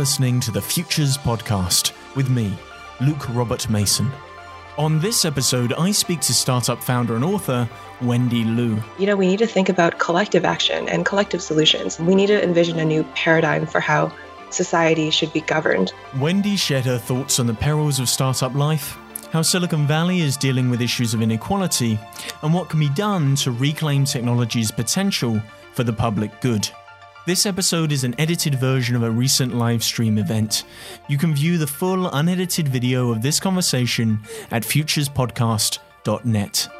listening to the Futures Podcast with me, Luke Robert Mason. On this episode, I speak to startup founder and author Wendy Liu. You know, we need to think about collective action and collective solutions. We need to envision a new paradigm for how society should be governed. Wendy shared her thoughts on the perils of startup life, how Silicon Valley is dealing with issues of inequality, and what can be done to reclaim technology's potential for the public good. This episode is an edited version of a recent live stream event. You can view the full unedited video of this conversation at futurespodcast.net.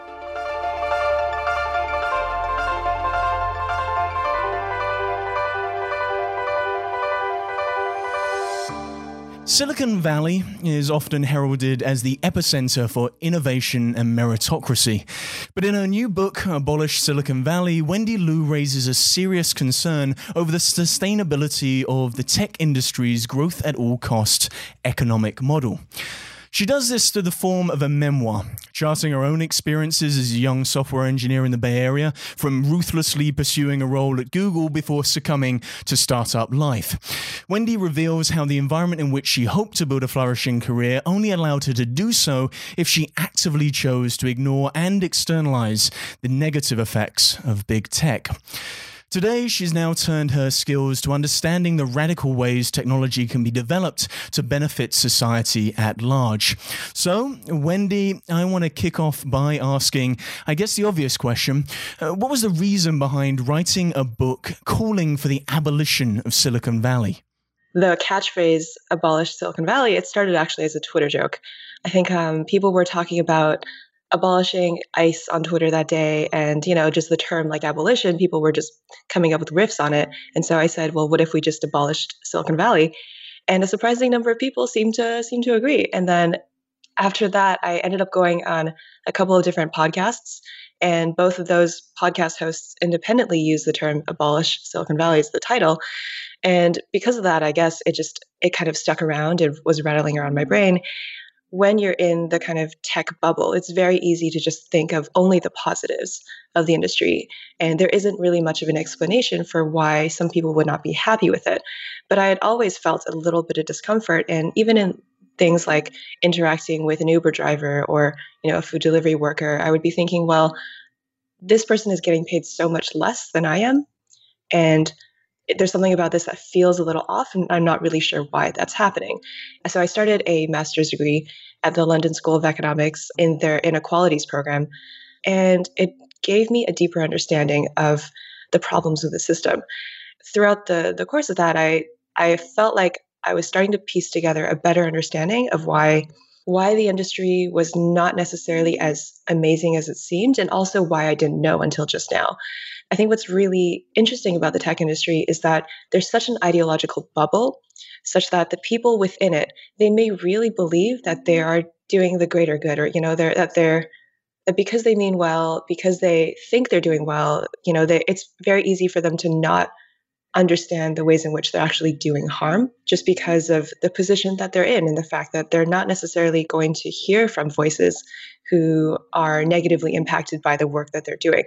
Silicon Valley is often heralded as the epicenter for innovation and meritocracy. But in her new book, Abolish Silicon Valley, Wendy Liu raises a serious concern over the sustainability of the tech industry's growth at all cost economic model. She does this through the form of a memoir, charting her own experiences as a young software engineer in the Bay Area, from ruthlessly pursuing a role at Google before succumbing to startup life. Wendy reveals how the environment in which she hoped to build a flourishing career only allowed her to do so if she actively chose to ignore and externalize the negative effects of big tech. Today, she's now turned her skills to understanding the radical ways technology can be developed to benefit society at large. So, Wendy, I want to kick off by asking, I guess, the obvious question uh, What was the reason behind writing a book calling for the abolition of Silicon Valley? The catchphrase abolish Silicon Valley, it started actually as a Twitter joke. I think um, people were talking about abolishing ICE on Twitter that day, and you know, just the term like abolition, people were just coming up with riffs on it. And so I said, well, what if we just abolished Silicon Valley? And a surprising number of people seemed to seem to agree. And then after that, I ended up going on a couple of different podcasts, and both of those podcast hosts independently used the term abolish Silicon Valley as the title. And because of that, I guess it just it kind of stuck around and was rattling around my brain when you're in the kind of tech bubble, it's very easy to just think of only the positives of the industry. And there isn't really much of an explanation for why some people would not be happy with it. But I had always felt a little bit of discomfort. And even in things like interacting with an Uber driver or, you know, a food delivery worker, I would be thinking, well, this person is getting paid so much less than I am. And there's something about this that feels a little off, and I'm not really sure why that's happening. So I started a master's degree at the London School of Economics in their inequalities program, and it gave me a deeper understanding of the problems of the system. Throughout the, the course of that, I I felt like I was starting to piece together a better understanding of why why the industry was not necessarily as amazing as it seemed, and also why I didn't know until just now. I think what's really interesting about the tech industry is that there's such an ideological bubble, such that the people within it, they may really believe that they mm-hmm. are doing the greater good, or you know, they're that they're that because they mean well, because they think they're doing well, you know, they, it's very easy for them to not understand the ways in which they're actually doing harm just because of the position that they're in and the fact that they're not necessarily going to hear from voices who are negatively impacted by the work that they're doing.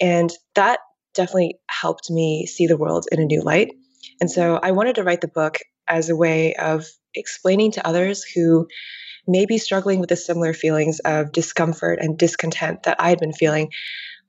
And that definitely helped me see the world in a new light. And so I wanted to write the book as a way of explaining to others who may be struggling with the similar feelings of discomfort and discontent that I had been feeling,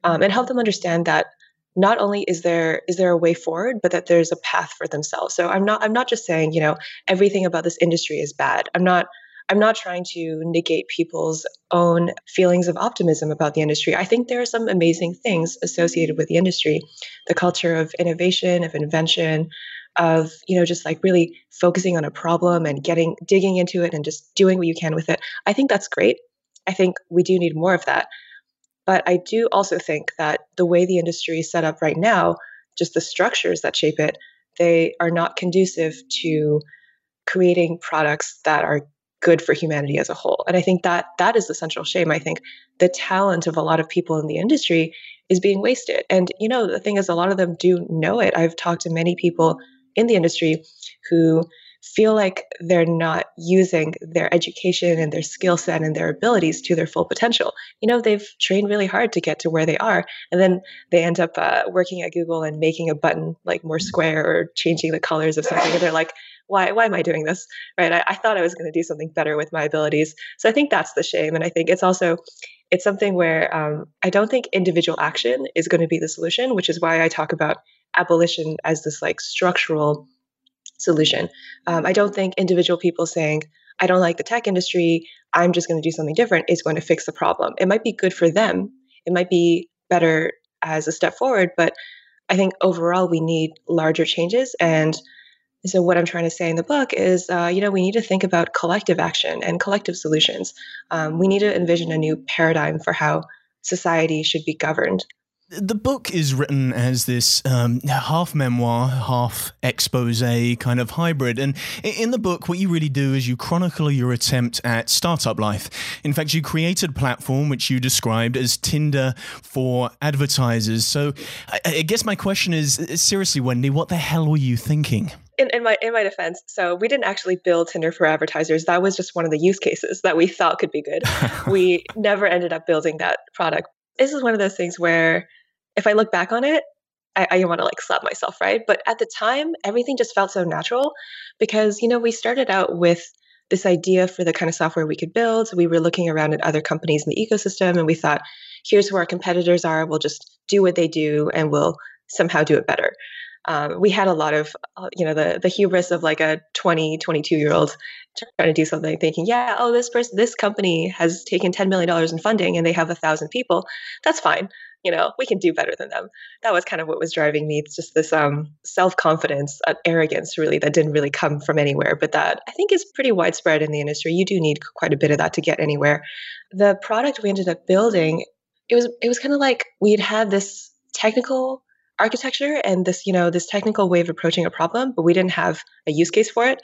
um, and help them understand that not only is there is there a way forward, but that there's a path for themselves. So I'm not I'm not just saying you know everything about this industry is bad. I'm not I'm not trying to negate people's own feelings of optimism about the industry. I think there are some amazing things associated with the industry, the culture of innovation, of invention, of you know just like really focusing on a problem and getting digging into it and just doing what you can with it. I think that's great. I think we do need more of that. But I do also think that the way the industry is set up right now, just the structures that shape it, they are not conducive to creating products that are good for humanity as a whole. And I think that that is the central shame. I think the talent of a lot of people in the industry is being wasted. And you know, the thing is a lot of them do know it. I've talked to many people in the industry who feel like they're not using their education and their skill set and their abilities to their full potential. You know, they've trained really hard to get to where they are, and then they end up uh, working at Google and making a button like more square or changing the colors of something, and they're like, why, why am I doing this? Right? I, I thought I was going to do something better with my abilities. So I think that's the shame, and I think it's also it's something where um, I don't think individual action is going to be the solution, which is why I talk about abolition as this like structural solution. Um, I don't think individual people saying, I don't like the tech industry, I'm just going to do something different is going to fix the problem. It might be good for them, it might be better as a step forward, but I think overall we need larger changes. And so, what I'm trying to say in the book is, uh, you know, we need to think about collective action and collective solutions. Um, we need to envision a new paradigm for how society should be governed. The book is written as this um, half memoir, half expose kind of hybrid. And in the book, what you really do is you chronicle your attempt at startup life. In fact, you created a platform which you described as Tinder for advertisers. So I guess my question is seriously, Wendy, what the hell were you thinking? In, in, my in my defense, so we didn't actually build Tinder for advertisers. That was just one of the use cases that we thought could be good. we never ended up building that product. This is one of those things where if I look back on it, I, I want to like slap myself, right? But at the time, everything just felt so natural because, you know, we started out with this idea for the kind of software we could build. We were looking around at other companies in the ecosystem and we thought, here's who our competitors are. We'll just do what they do and we'll somehow do it better. Um, we had a lot of, uh, you know, the the hubris of like a 20, 22 year old trying to do something, thinking, yeah, oh, this person, this company has taken $10 million in funding and they have a thousand people. That's fine you know, we can do better than them. That was kind of what was driving me. It's just this um, self confidence, uh, arrogance, really, that didn't really come from anywhere, but that I think is pretty widespread in the industry. You do need quite a bit of that to get anywhere. The product we ended up building, it was it was kind of like we had had this technical architecture and this you know this technical way of approaching a problem, but we didn't have a use case for it.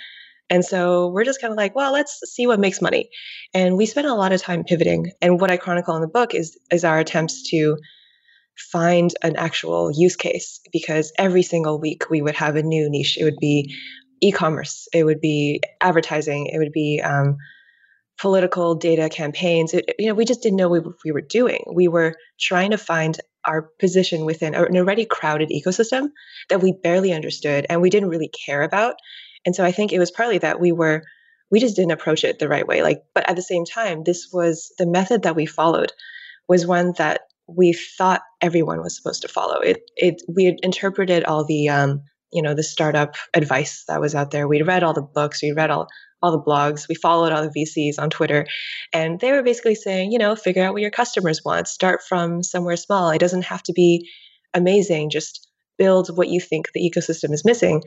And so we're just kind of like, well, let's see what makes money. And we spent a lot of time pivoting. And what I chronicle in the book is is our attempts to find an actual use case because every single week we would have a new niche. It would be e-commerce, it would be advertising, it would be um, political data campaigns. It, you know, we just didn't know what we were doing. We were trying to find our position within an already crowded ecosystem that we barely understood and we didn't really care about. And so I think it was partly that we were we just didn't approach it the right way. Like, but at the same time, this was the method that we followed was one that we thought everyone was supposed to follow it. It we had interpreted all the um, you know the startup advice that was out there. We'd read all the books. We read all all the blogs. We followed all the VCs on Twitter, and they were basically saying, you know, figure out what your customers want. Start from somewhere small. It doesn't have to be amazing. Just build what you think the ecosystem is missing.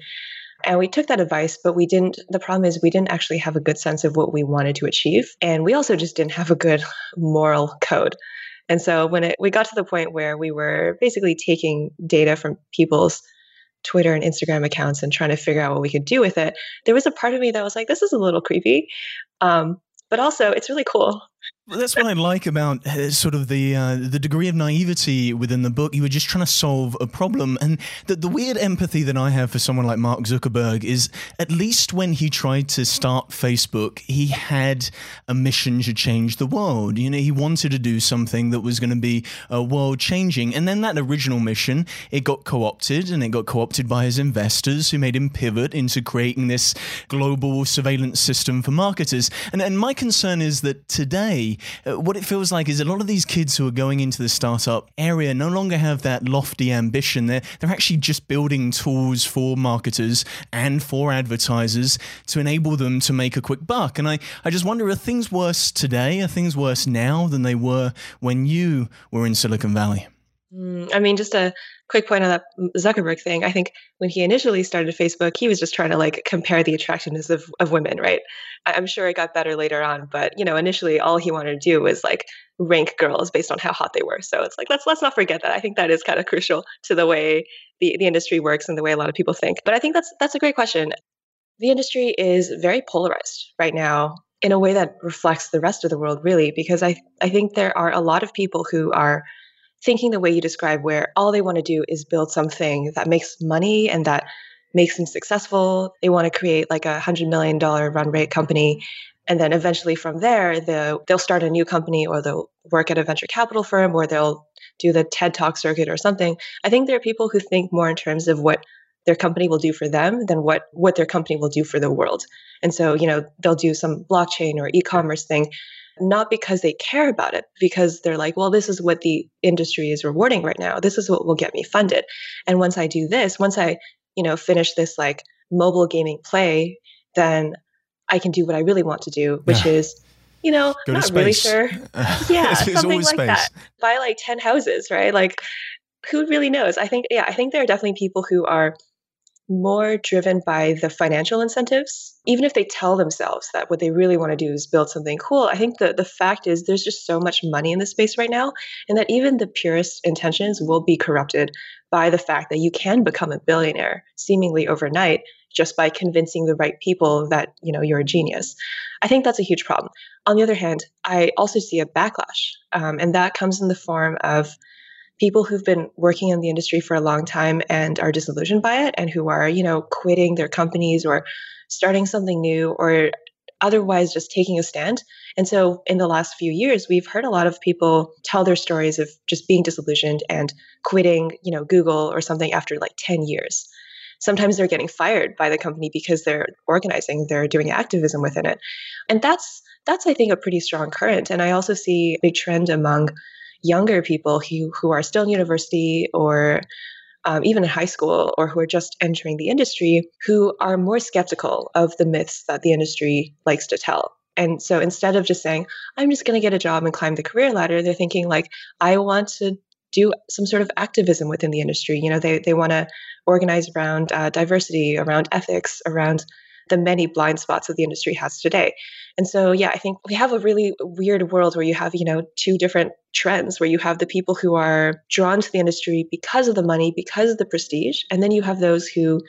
And we took that advice, but we didn't. The problem is, we didn't actually have a good sense of what we wanted to achieve. And we also just didn't have a good moral code. And so when it, we got to the point where we were basically taking data from people's Twitter and Instagram accounts and trying to figure out what we could do with it, there was a part of me that was like, this is a little creepy. Um, but also, it's really cool. That's what I like about uh, sort of the uh, the degree of naivety within the book. You were just trying to solve a problem, and the, the weird empathy that I have for someone like Mark Zuckerberg is at least when he tried to start Facebook, he had a mission to change the world. You know, he wanted to do something that was going to be uh, world changing, and then that original mission it got co opted, and it got co opted by his investors, who made him pivot into creating this global surveillance system for marketers. And and my concern is that today uh, what it feels like is a lot of these kids who are going into the startup area no longer have that lofty ambition. They're, they're actually just building tools for marketers and for advertisers to enable them to make a quick buck. And I, I just wonder are things worse today? Are things worse now than they were when you were in Silicon Valley? Mm, I mean, just a quick point on that Zuckerberg thing. I think when he initially started Facebook, he was just trying to like compare the attractiveness of, of women, right? I'm sure it got better later on, but you know, initially all he wanted to do was like rank girls based on how hot they were. So it's like let's let's not forget that. I think that is kind of crucial to the way the, the industry works and the way a lot of people think. But I think that's that's a great question. The industry is very polarized right now in a way that reflects the rest of the world, really, because I I think there are a lot of people who are thinking the way you describe, where all they want to do is build something that makes money and that makes them successful. They want to create like a $100 million run rate company. And then eventually from there, they'll, they'll start a new company or they'll work at a venture capital firm or they'll do the TED Talk circuit or something. I think there are people who think more in terms of what their company will do for them than what what their company will do for the world. And so, you know, they'll do some blockchain or e-commerce thing not because they care about it, because they're like, well, this is what the industry is rewarding right now. This is what will get me funded. And once I do this, once I, you know, finish this like mobile gaming play, then I can do what I really want to do, which yeah. is you know, Go not really sure. Yeah, something like space. that. Buy like 10 houses, right? Like who really knows? I think, yeah, I think there are definitely people who are more driven by the financial incentives. Even if they tell themselves that what they really want to do is build something cool, I think the, the fact is there's just so much money in the space right now, and that even the purest intentions will be corrupted by the fact that you can become a billionaire seemingly overnight just by convincing the right people that you know you're a genius. I think that's a huge problem. On the other hand, I also see a backlash, um, and that comes in the form of people who've been working in the industry for a long time and are disillusioned by it and who are, you know, quitting their companies or starting something new or otherwise just taking a stand. And so in the last few years, we've heard a lot of people tell their stories of just being disillusioned and quitting, you know, Google or something after like 10 years. Sometimes they're getting fired by the company because they're organizing, they're doing activism within it. And that's that's I think a pretty strong current. And I also see a trend among younger people who, who are still in university or um, even in high school or who are just entering the industry who are more skeptical of the myths that the industry likes to tell. And so instead of just saying, I'm just going to get a job and climb the career ladder, they're thinking, like, I want to do some sort of activism within the industry. You know, they, they want to organize around uh, diversity, around ethics, around the many blind spots that the industry has today. And so, yeah, I think we have a really weird world where you have, you know, two different trends where you have the people who are drawn to the industry because of the money, because of the prestige, and then you have those who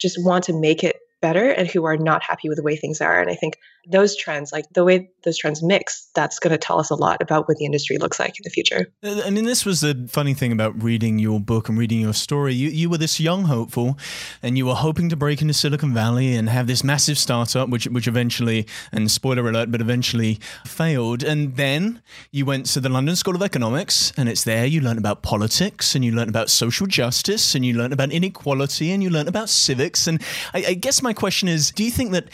just want to make it better and who are not happy with the way things are. And I think those trends, like the way those trends mix, that's going to tell us a lot about what the industry looks like in the future. Uh, I mean, this was the funny thing about reading your book and reading your story. You, you were this young hopeful, and you were hoping to break into Silicon Valley and have this massive startup, which which eventually, and spoiler alert, but eventually failed. And then you went to the London School of Economics, and it's there you learn about politics, and you learn about social justice, and you learn about inequality, and you learn about civics. And I, I guess my question is, do you think that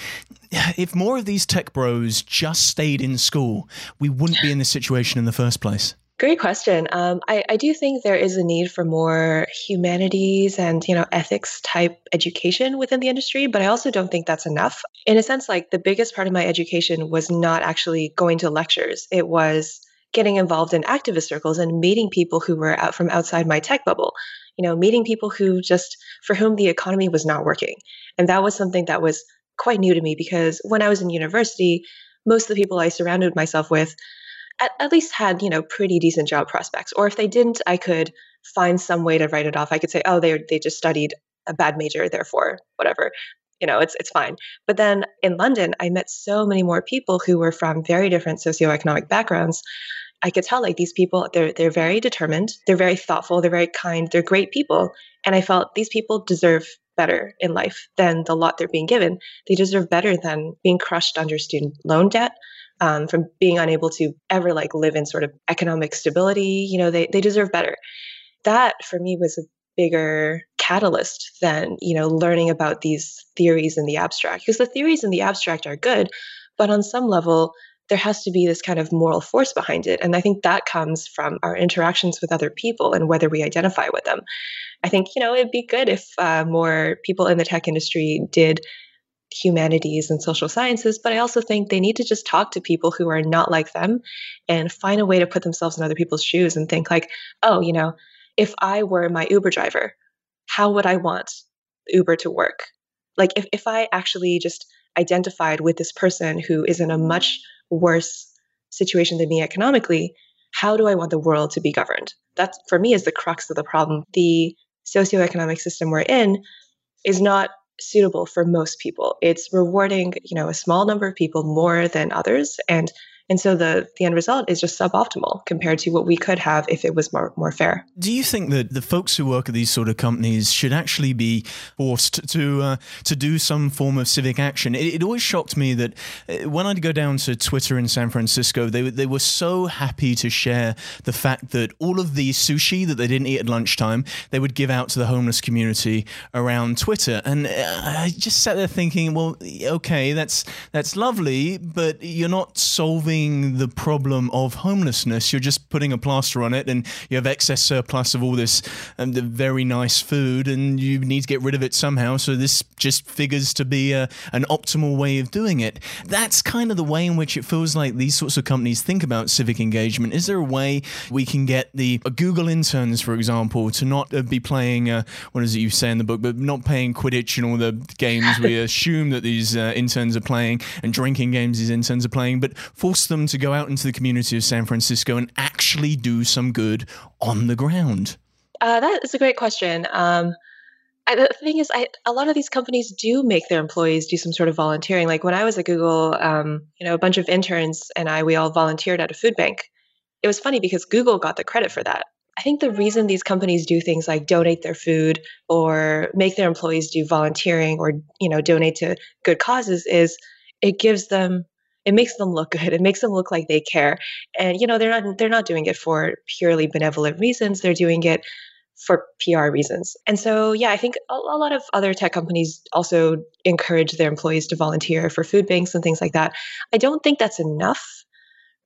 if more of these tech bros just stayed in school, we wouldn't be in this situation in the first place? Great question. Um, I, I, do think there is a need for more humanities and you know ethics type education within the industry, but I also don't think that's enough. In a sense, like the biggest part of my education was not actually going to lectures; it was getting involved in activist circles and meeting people who were out from outside my tech bubble. You know, meeting people who just for whom the economy was not working, and that was something that was quite new to me because when I was in university, most of the people I surrounded myself with at, at, least had, you know, pretty decent job prospects. Or if they didn't, I could find some way to write it off. I could say, oh, they they just studied a bad major, therefore, whatever. You know, it's it's fine. But then in London, I met so many more people who were from very different socioeconomic backgrounds. I could tell like these people, they're they're very determined, they're very thoughtful, they're very kind, they're great people. And I felt these people deserve better in life than the lot they're being given. They deserve better than being crushed under student loan debt, um, from being unable to ever like live in sort of economic stability. You know, they, they deserve better. That for me was a bigger catalyst than, you know, learning about these theories in the abstract. Because the theories in the abstract are good, but on some level, there has to be this kind of moral force behind it. And I think that comes from our interactions with other people and whether we identify with them. I think, you know, it'd be good if uh, more people in the tech industry did humanities and social sciences, but I also think they need to just talk to people who are not like them and find a way to put themselves in other people's shoes and think, like, oh, you know, if I were my Uber driver, how would I want Uber to work? Like, if, if I actually just identified with this person who is in a much worse situation than me economically, how do I want the world to be governed? That, for me, is the crux of the problem. The socioeconomic system we're in is not suitable for most people. It's rewarding, you know, a small number of people more than others and And so the the end result is just suboptimal compared to what we could have if it was more more fair. Do you think that the folks who work at these sort of companies should actually be forced to uh, to do some form of civic action? It, it, always shocked me that uh, when I'd go down to Twitter in San Francisco, they they were so happy to share the fact that all of the sushi that they didn't eat at lunchtime they would give out to the homeless community around Twitter, and uh, I just sat there thinking, well, okay, that's that's lovely, but you're not solving the problem of homelessness. You're just putting a plaster on it, and you have excess surplus of all this um, the very nice food, and you need to get rid of it somehow. So this just figures to be a, an optimal way of doing it. That's kind of the way in which it feels like these sorts of companies think about civic engagement. Is there a way we can get the uh, Google interns, for example, to not uh, be playing uh, what is it you say in the book, but not playing Quidditch and all the games we assume that these uh, interns are playing and drinking games these interns are playing, but force force them to go out into the community of San Francisco and actually do some good on the ground? Uh, that is a great question. Um, I, the thing is, I, a lot of these companies do make their employees do some sort of volunteering. Like when I was at Google, um, you know, a bunch of interns and I, we all volunteered at a food bank. It was funny because Google got the credit for that. I think the reason these companies do things like donate their food or make their employees do volunteering or you know donate to good causes is it gives them it makes them look good. It makes them look like they care. And you know, they're not they're not doing it for purely benevolent reasons. They're doing it for PR reasons. And so, yeah, I think a, a, lot of other tech companies also encourage their employees to volunteer for food banks and things like that. I don't think that's enough,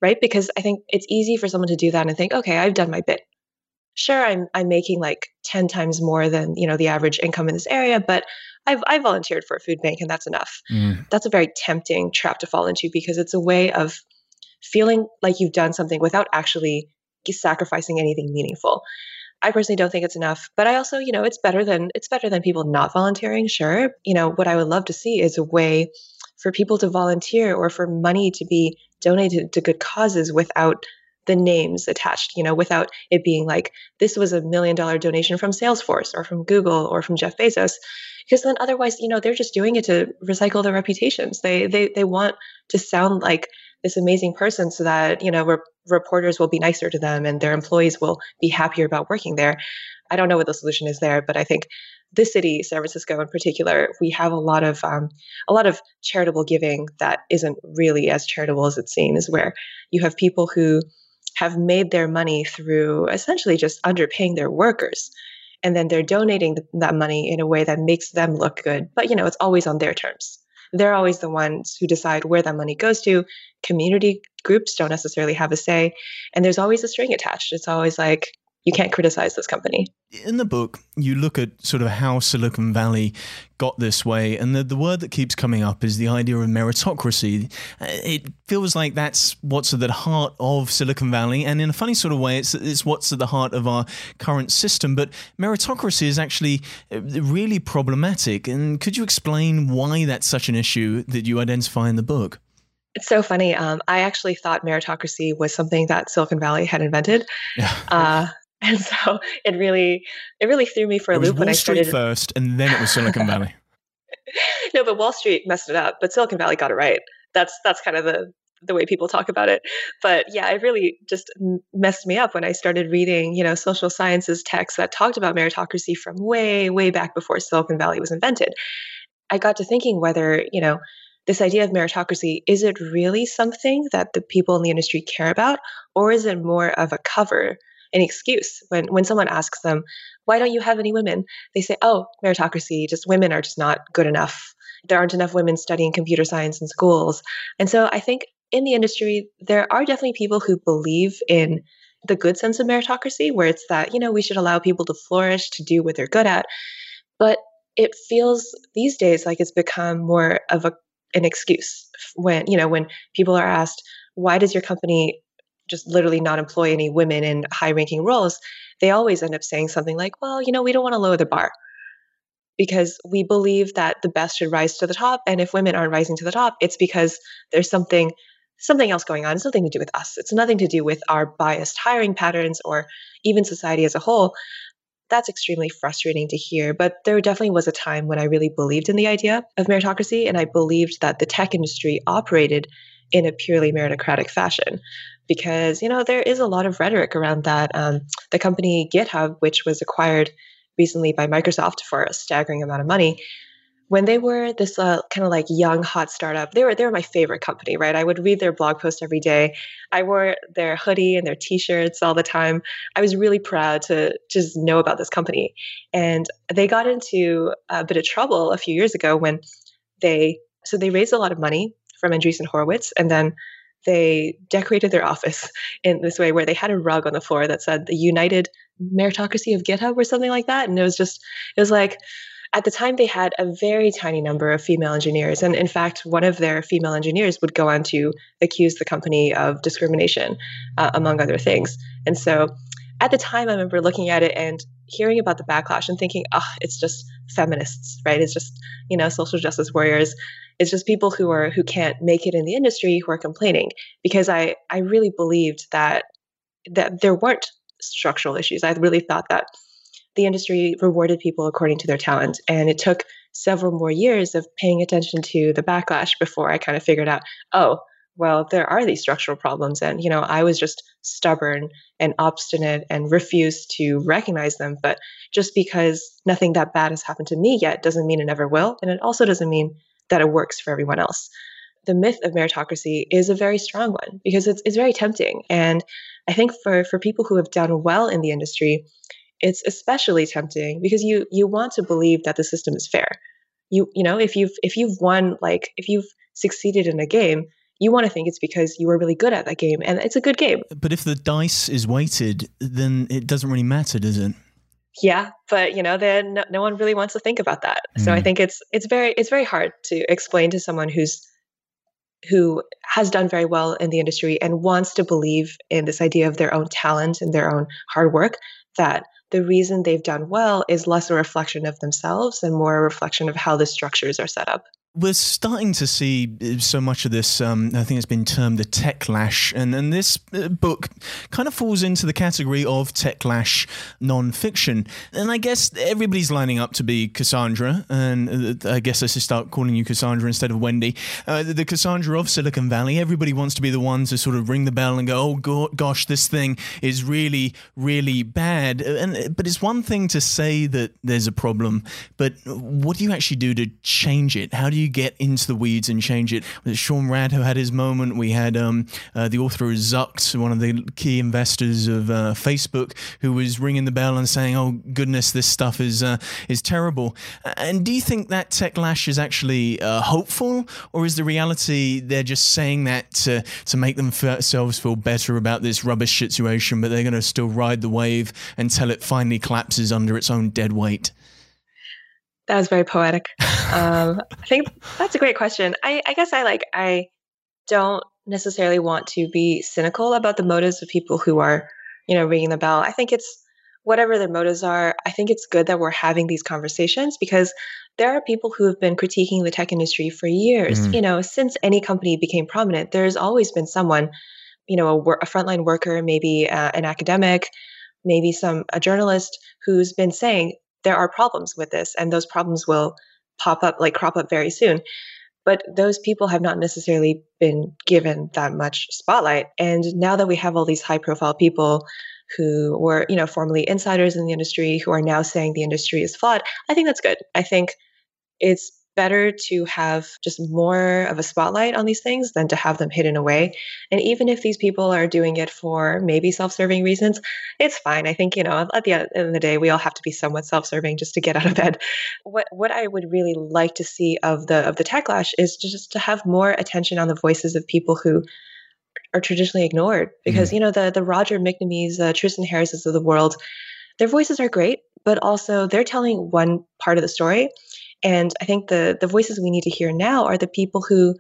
right? Because I think it's easy for someone to do that and think, okay, I've done my bit. Sure, I'm I'm making like 10 times more than, you know, the average income in this area, but I've I volunteered for a food bank and that's enough. Mm. That's a very tempting trap to fall into because it's a way of feeling like you've done something without actually sacrificing anything meaningful. I personally don't think it's enough, but I also, you know, it's better than it's better than people not volunteering, sure. You know, what I would love to see is a way for people to volunteer or for money to be donated to good causes without the names attached, you know, without it being like this was a million dollar donation from Salesforce or from Google or from Jeff Bezos. Because then otherwise you know they're just doing it to recycle their reputations. They they they want to sound like this amazing person so that you know re- reporters will be nicer to them and their employees will be happier about working there. I don't know what the solution is there but i think this city san francisco in particular we have a lot of um, a lot of charitable giving that isn't really as charitable as it seems where you have people who have made their money through essentially just underpaying their workers and then they're donating that money in a way that makes them look good. But you know, it's always on their terms. They're always the ones who decide where that money goes to. Community groups don't necessarily have a say, and there's always a string attached. It's always like you can't criticize this company. In the book, you look at sort of how Silicon Valley got this way, and the, the word that keeps coming up is the idea of meritocracy. Uh, it feels like that's what's at the heart of Silicon Valley, and in a funny sort of way, it's, it's what's at the heart of our current system. But meritocracy is actually uh, really problematic. And could you explain why that's such an issue that you identify in the book? It's so funny. Um, I actually thought meritocracy was something that Silicon Valley had invented. Yeah. Uh, and so it really it really threw me for a it loop Wall when I started first, and then it was Silicon Valley. no, but Wall Street messed it up, but Silicon Valley got it right. That's that's kind of the the way people talk about it. But yeah, it really just messed me up when I started reading, you know, social sciences texts that talked about meritocracy from way, way back before Silicon Valley was invented. I got to thinking whether, you know, this idea of meritocracy is it really something that the people in the industry care about, or is it more of a cover an excuse when when someone asks them why don't you have any women? They say oh meritocracy just women are just not good enough. There aren't enough women studying computer science in schools. And so i think in the industry there are definitely people who believe in the good sense of meritocracy where it's that you know we should allow people to flourish to do what they're good at. But it feels these days like it's become more of a an excuse when you know when people are asked why does your company just literally not employ any women in high ranking roles, they always end up saying something like, well, you know, we don't want to lower the bar because we believe that the best should rise to the top. And if women aren't rising to the top, it's because there's something something else going on. It's nothing to do with us. It's nothing to do with our biased hiring patterns or even society as a whole. That's extremely frustrating to hear. But there definitely was a time when I really believed in the idea of meritocracy. And I believed that the tech industry operated in a purely meritocratic fashion. Because you know there is a lot of rhetoric around that um, the company github which was acquired recently by microsoft for a staggering amount of money. When they were this uh, kind of like young hot startup they were they were my favorite company right? I would read their blog post every day. I wore their hoodie and their t-shirts all the time. I was really proud to just know about this company. And they got into a bit of trouble a few years ago when they so they raised a lot of money from andreessen horowitz and then they decorated their office in this way where they had a rug on the floor that said the united meritocracy of github or something like that and it was just it was like at the time, they had a very tiny number of female engineers. And in fact, one of their female engineers would go on to accuse the company of discrimination, uh, among other things. And so at the time, I remember looking at it and hearing about the backlash and thinking, oh, it's just feminists, right? It's just, you know, social justice warriors. It's just people who are who can't make it in the industry who are complaining. Because I I really believed that that there weren't structural issues. I really thought that the industry rewarded people according to their talent. And it took several more years of paying attention to the backlash before I kind of figured out, oh, well, there are these structural problems. And, you know, I was just stubborn and obstinate and refused to recognize them. But just because nothing that bad has happened to me yet doesn't mean it never will. And it also doesn't mean that it works for everyone else. The myth of meritocracy is a very strong one because it's, it's very tempting. And I think for, for people who have done well in the industry, it's especially tempting because you you want to believe that the system is fair. You you know if you've if you've won like if you've succeeded in a game, you want to think it's because you were really good at that game and it's a good game. But if the dice is weighted, then it doesn't really matter, does it? Yeah, but you know, then no, no one really wants to think about that. Mm. So I mm. think it's it's very it's very hard to explain to someone who's who has done very well in the industry and wants to believe in this idea of their own talent and their own hard work that the reason they've done well is less a reflection of themselves and more a reflection of how the structures are set up we're starting to see uh, so much of this. Um, I think it's been termed the techlash, and and this uh, book kind of falls into the category of techlash nonfiction. And I guess everybody's lining up to be Cassandra, and uh, I guess I should start calling you Cassandra instead of Wendy. Uh, the Cassandra of Silicon Valley. Everybody wants to be the one to sort of ring the bell and go, "Oh go- gosh, this thing is really, really bad." And but it's one thing to say that there's a problem, but what do you actually do to change it? How do you get into the weeds and change it. Sean Rad who had his moment. We had um, uh, the author of Zucked, one of the key investors of uh, Facebook, who was ringing the bell and saying, "Oh goodness, this stuff is uh, is terrible." And do you think that techlash is actually uh, hopeful, or is the reality they're just saying that to to make themselves feel better about this rubbish situation, but they're going to still ride the wave until it finally collapses under its own dead weight? That was very poetic. um, I think that's a great question. I, I guess I like I don't necessarily want to be cynical about the motives of people who are, you know, ringing the bell. I think it's whatever their motives are. I think it's good that we're having these conversations because there are people who have been critiquing the tech industry for years. Mm. You know, since any company became prominent, there's always been someone, you know, a, a frontline worker, maybe uh, an academic, maybe some a journalist who's been saying there are problems with this and those problems will pop up like crop up very soon. But those people have not necessarily been given that much spotlight. And now that we have all these high profile people who were you know formerly insiders in the industry who are now saying the industry is flawed i think that's good. I think it's better to have just more of a spotlight on these things than to have them hidden away. And even if these people are doing it for maybe self serving reasons, it's fine. I think, you know, at the end of the day, we all have to be somewhat self serving just to get out of bed. What, what I would really like to see of the, of the techlash is just to have more attention on the voices of people who are traditionally ignored because, mm. you know, the, the Roger McNamee's, uh, Tristan Harris's of the world, their voices are great, but also they're telling one part of the story and I think the the voices we need to hear now are the people who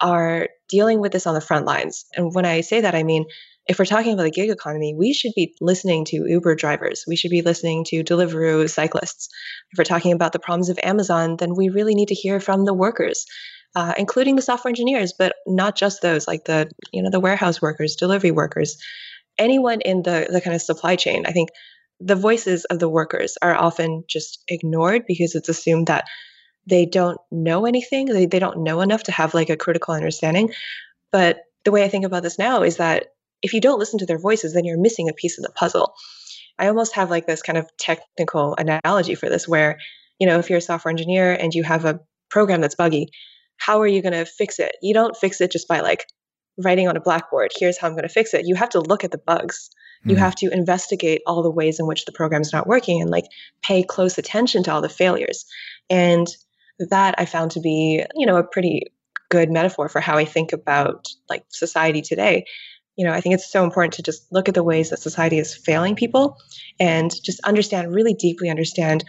are dealing with this on the front lines. And when I say that, I mean if we're talking about the gig economy, we should be listening to Uber drivers. We should be listening to Deliveroo cyclists. If we're talking about the problems of Amazon, then we really need to hear from the workers, uh, including the software engineers, but not just those, like the you know the warehouse workers, delivery workers, anyone in the the kind of supply chain. I think the voices of the workers are often just ignored because it's assumed that they don't know anything they, they don't know enough to have like a critical understanding But the way I think about this now is that if you don't listen to their voices, then you're missing a piece of the puzzle. I almost have like this kind of technical analogy for this where, you know, if you're a software engineer and you have a program that's buggy, how are you going to fix it? You don't fix it just by like writing on a blackboard, here's how I'm going to fix it. You have to look at the bugs. You hmm. have to investigate all the ways in which the program's not working and like pay close attention to all the failures. And that I found to be, you know, a pretty good metaphor for how I think about like society today. You know, I think it's so important to just look at the ways that society is failing people and just understand, really deeply understand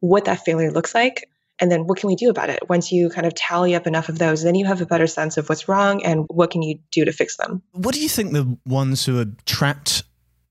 what that failure looks like and then what can we do about it once you kind of tally up enough of those then you have a better sense of what's wrong and what can you do to fix them what do you think the ones who are trapped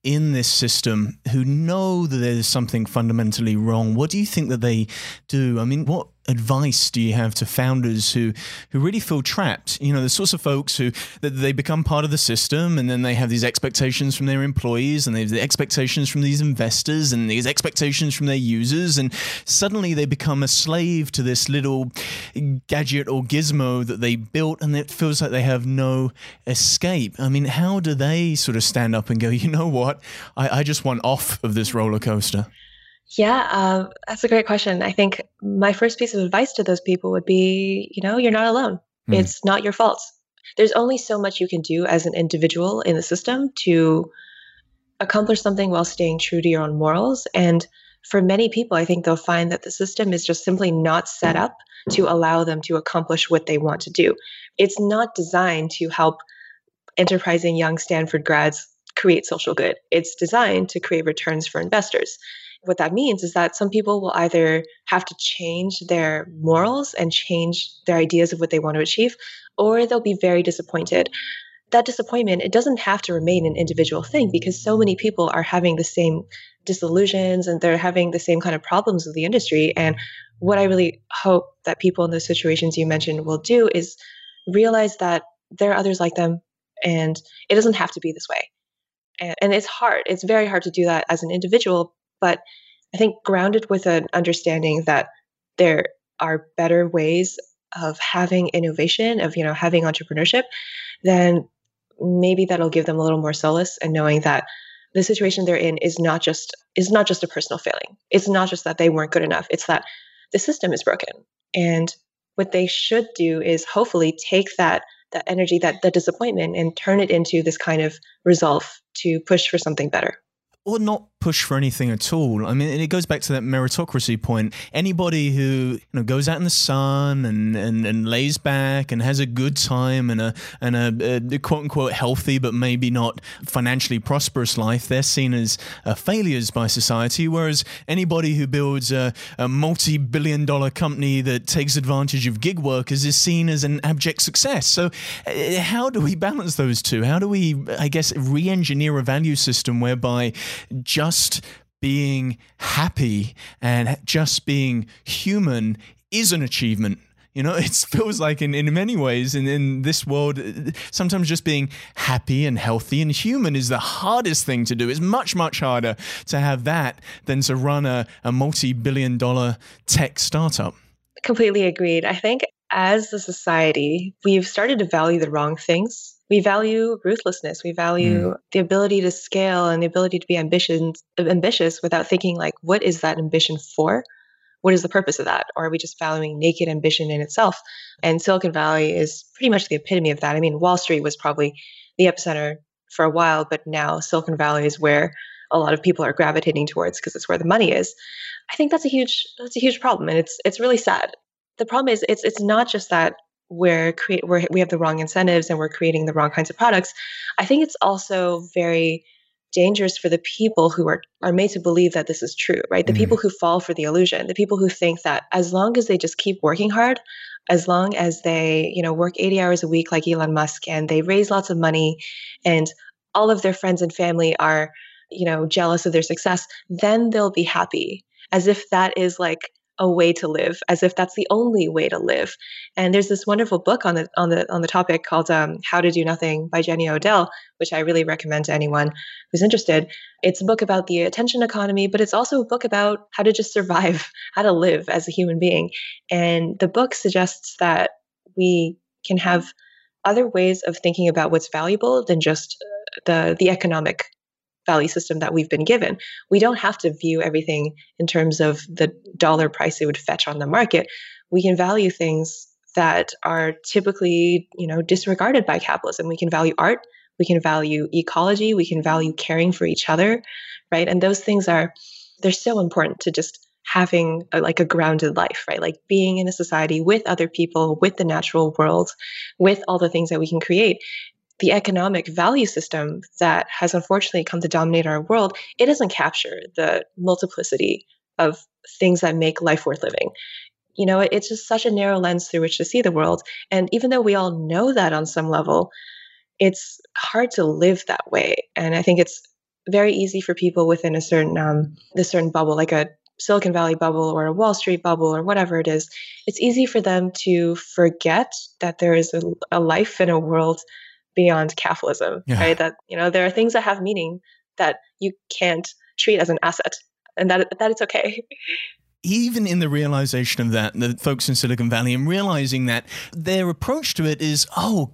in this system who know that there's something fundamentally wrong. What do you think that they do? I mean what advice do you have to founders who who really feel trapped? You know, the sorts of folks who they become part of the system and then they have these expectations from their employees and they have the expectations from these investors and these expectations from their users and suddenly they become a slave to this little gadget or gizmo that they built and it feels like they have no escape. I mean, how do they sort of stand up and go, you know what? I, I just want off of this roller coaster? Yeah, uh, that's a great question. I think my first piece of advice to those people would be you know, you're not alone. Mm. It's not your fault. There's only so much you can do as an individual in the system to accomplish something while staying true to your own morals. And for many people, I think they'll find that the system is just simply not set up to allow them to accomplish what they want to do. It's not designed to help enterprising young Stanford grads create social good. It's designed to create returns for investors. What that means is that some people will either have to change their morals and change their ideas of what they want to achieve, or they'll be very disappointed. That disappointment, it doesn't have to remain an individual thing because so many people are having the same disillusions and they're having the same kind of problems with the industry. And what I really hope that people in those situations you mentioned will do is realize that there are others like them and it doesn't have to be this way. And, and it's hard. It's very hard to do that as an individual but I think grounded with an understanding that there are better ways of having innovation, of you know having entrepreneurship, then maybe that'll give them a little more solace and knowing that the situation they're in is not just is not just a personal failing. It's not just that they weren't good enough. It's that the system is broken. And what they should do is hopefully take that that energy, that that disappointment, and turn it into this kind of resolve to push for something better or not push for anything at all. I mean, it goes back to that meritocracy point. Anybody who you know goes out in the sun and, and, and lays back and has a good time and a and a, a quote unquote healthy but maybe not financially prosperous life, they're seen as uh, failures by society. Whereas anybody who builds a, a multi-billion dollar company that takes advantage of gig workers is seen as an abject success. So, uh, how do we balance those two? How do we, I guess, re-engineer a value system whereby just being happy and just being human is an achievement. You know, it feels like in, in many ways in, in this world, sometimes just being happy and healthy and human is the hardest thing to do. It's much, much harder to have that than to run a, a multi billion dollar tech startup. Completely agreed. I think as a society, we've started to value the wrong things we value ruthlessness. We value mm. the ability to scale and the ability to be ambition, ambitious without thinking like, what is that ambition for? What is the purpose of that? Or are we just valuing naked ambition in itself? And Silicon Valley is pretty much the epitome of that. I mean, Wall Street was probably the epicenter for a while, but now Silicon Valley is where a lot of people are gravitating towards because it's where the money is. I think that's a huge that's a huge problem, and it's it's really sad. The problem is it's it's not just that we're create we're, we have the wrong incentives and we're creating the wrong kinds of products i think it's also very dangerous for the people who are are made to believe that this is true right? The mm. people who fall for the illusion the people who think that as long as they just keep working hard as long as they you know work 80 hours a week like elon musk and they raise lots of money and all of their friends and family are you know jealous of their success then they'll be happy. As if that is like a way to live as if that's the only way to live. And there's this wonderful book on the on the on the topic called um, how to do nothing by jenny odell which i really recommend to anyone who's interested. It's a book about the attention economy but it's also a book about how to just survive how to live as a human being. And the book suggests that we can have other ways of thinking about what's valuable than just uh, the the economic value system that we've been given. We don't have to view everything in terms of the dollar price it would fetch on the market. We can value things that are typically, you know, disregarded by capitalism. We can value art, we can value ecology, we can value caring for each other, right? And those things are they're so important to just having a, like a grounded life, right? Like being in a society with other people, with the natural world, with all the things that we can create. The economic value system that has unfortunately come to dominate our world, it doesn't capture the multiplicity of things that make life worth living. You know, it's just such a narrow lens through which to see the world. And even though we all know that on some level, it's hard to live that way. And I think it's very easy for people within a certain um, the certain bubble, like a Silicon Valley bubble or a Wall Street bubble or whatever it is, it's easy for them to forget that there is a, a life in a world beyond capitalism, yeah. right? That you know there are things that have meaning that you can't treat as an asset, and that that it's okay. even in the realization of that, the folks in Silicon Valley and realizing that their approach to it is, oh,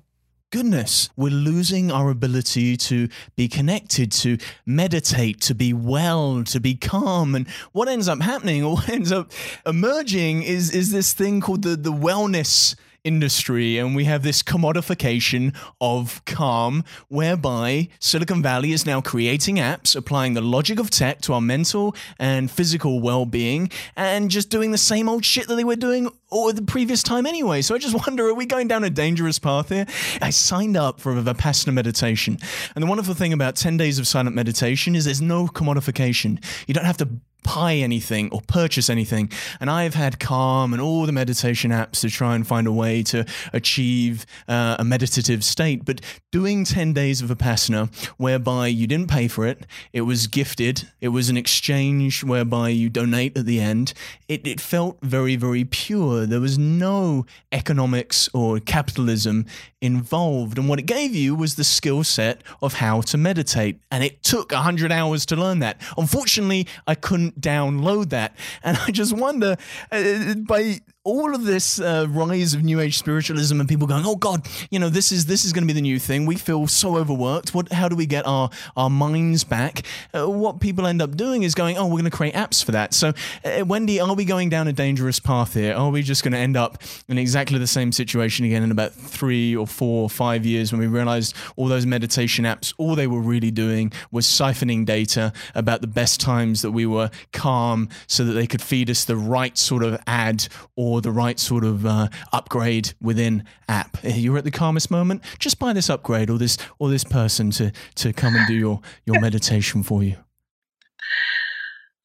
goodness, we're losing our ability to be connected, to meditate, to be well, to be calm. And what ends up happening, or what ends up emerging, is is this thing called the the wellness industry and we have this commodification of calm whereby Silicon Valley is now creating apps applying the logic of tech to our mental and physical well-being and just doing the same old shit that they were doing all the previous time anyway. So I just wonder, are we going down a dangerous path here? I signed up for a Vipassana meditation. And the wonderful thing about 10 days of silent meditation is there's no commodification. You don't have to buy anything or purchase anything. And I've had Calm and all the meditation apps to try and find a way to achieve uh, a meditative state. But doing 10 days of Vipassana, whereby you didn't pay for it, it was gifted, it was an exchange whereby you donate at the end, it, it felt very, very pure. There was no economics or capitalism involved. And what it gave you was the skill set of how to meditate. And it took 100 hours to learn that. Unfortunately, I couldn't download that. And I just wonder uh, by all of this uh, rise of new age spiritualism and people going, "Oh God, you know this is this is going to be the new thing." We feel so overworked. What? How do we get our our minds back? Uh, what people end up doing is going, "Oh, we're going to create apps for that." So, uh, Wendy, are we going down a dangerous path here? Are we just going to end up in exactly the same situation again in about three or four or five years when we realized all those meditation apps, all they were really doing was siphoning data about the best times that we were calm, so that they could feed us the right sort of ad or or the right sort of uh, upgrade within app. You're at the calmest moment, just buy this upgrade or this or this person to to come and do your your meditation for you.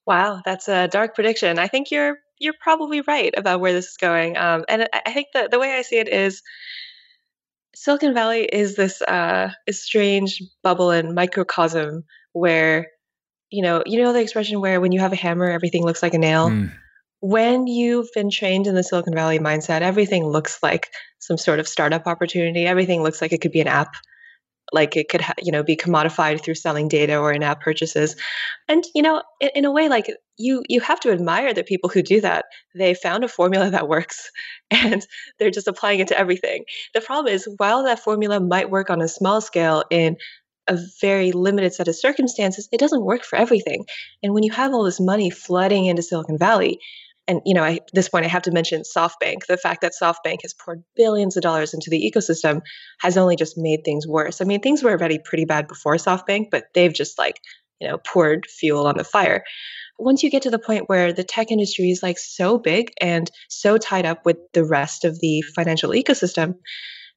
Wow, that's a dark prediction. I think you're you're probably right about where this is going. Um, and I think the the way I see it is. Silicon Valley is this uh, strange bubble and microcosm where, you know, you know the expression where when you have a hammer, everything looks like a nail. Mm when you've been trained in the Silicon Valley mindset, everything looks like some sort of startup opportunity. Everything looks like it could be an app, like it could, ha- you know, be commodified through selling data or in-app purchases. And you know, in, in a way, like you, you have to admire the people who do that. They found a formula that works, and they're just applying it to everything. The problem is, while that formula might work on a small scale in a very limited set of circumstances, it doesn't work for everything. And when you have all this money flooding into Silicon Valley, and you know, I, at this point, I have to mention SoftBank. The fact that SoftBank has poured billions of dollars into the ecosystem has only just made things worse. I mean, things were already pretty bad before SoftBank, but they've just like you know poured fuel on the fire. Once you get to the point where the tech industry is like so big and so tied up with the rest of the financial ecosystem,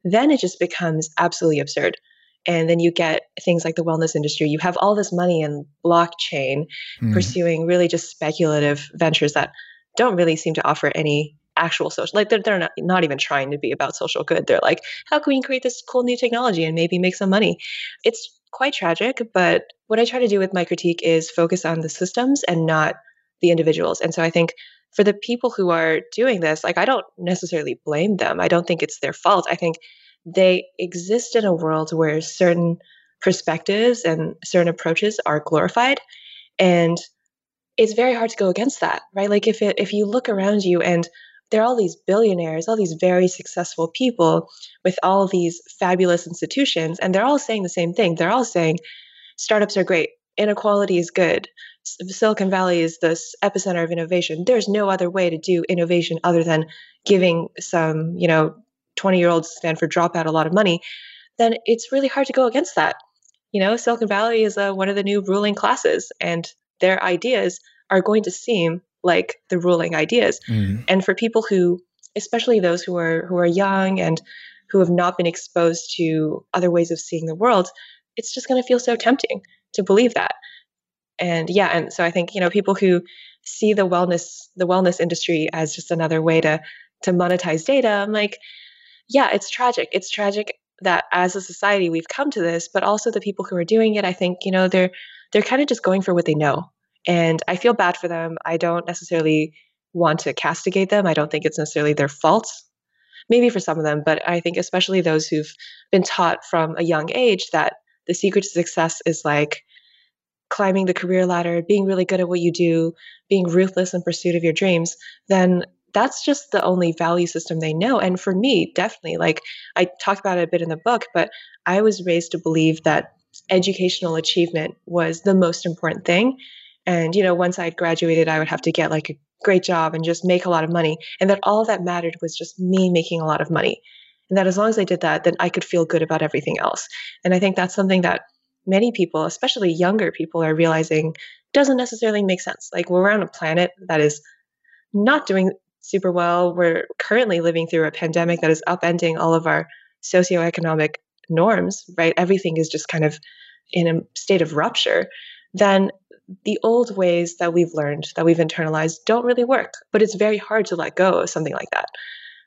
then it just becomes absolutely absurd. And then you get things like the wellness industry. You have all this money in blockchain mm. pursuing really just speculative ventures that don't really seem to offer any actual social like they're, they're not, not even trying to be about social good. They're like how can we create this cool new technology and maybe make some money? It's quite tragic but what i try to do with my critique is focus on the systems and not the individuals. And so i think for the people who are doing this like i don't necessarily blame them. I don't think it's their fault. I think they exist in a world where certain perspectives and certain approaches are glorified. And it's very hard to go against that, right? Like if it, if you look around you and there are all these billionaires, all these very successful people with all these fabulous institutions, and they're all saying the same thing. They're all saying startups are great, inequality is good, Silicon Valley is this epicenter of innovation. There's no other way to do innovation other than giving some, you know, 20 year old Stanford dropout a lot of money. Then it's really hard to go against that. You know, Silicon Valley is uh, one of the new ruling classes, and their ideas are going to seem like the ruling ideas. Mm. And for people who, especially those who are who are young and who have not been exposed to other ways of seeing the world, it's just going to feel so tempting to believe that and yeah and so i think you know people who see the wellness the wellness industry as just another way to to monetize data i'm like yeah it's tragic it's tragic that as a society we've come to this but also the people who are doing it i think you know they're they're kind of just going for what they know and i feel bad for them i don't necessarily want to castigate them i don't think it's necessarily their fault maybe for some of them but i think especially those who've been taught from a young age that the secret to success is like climbing the career ladder, being really good at what you do, being ruthless in pursuit of your dreams, then that's just the only value system they know. And for me, definitely, like I talked about it a bit in the book, but I was raised to believe that educational achievement was the most important thing. And, you know, once I'd graduated, I would have to get like a great job and just make a lot of money. And that all that mattered was just me making a lot of money. And that as long as I did that, then I could feel good about everything else. And I think that's something that many people, especially younger people, are realizing doesn't necessarily make sense. Like we're on a planet that is not doing super well. We're currently living through a pandemic that is upending all of our socioeconomic norms, right? Everything is just kind of in a state of rupture. Then the old ways that we've learned, that we've internalized, don't really work. But it's very hard to let go of something like that.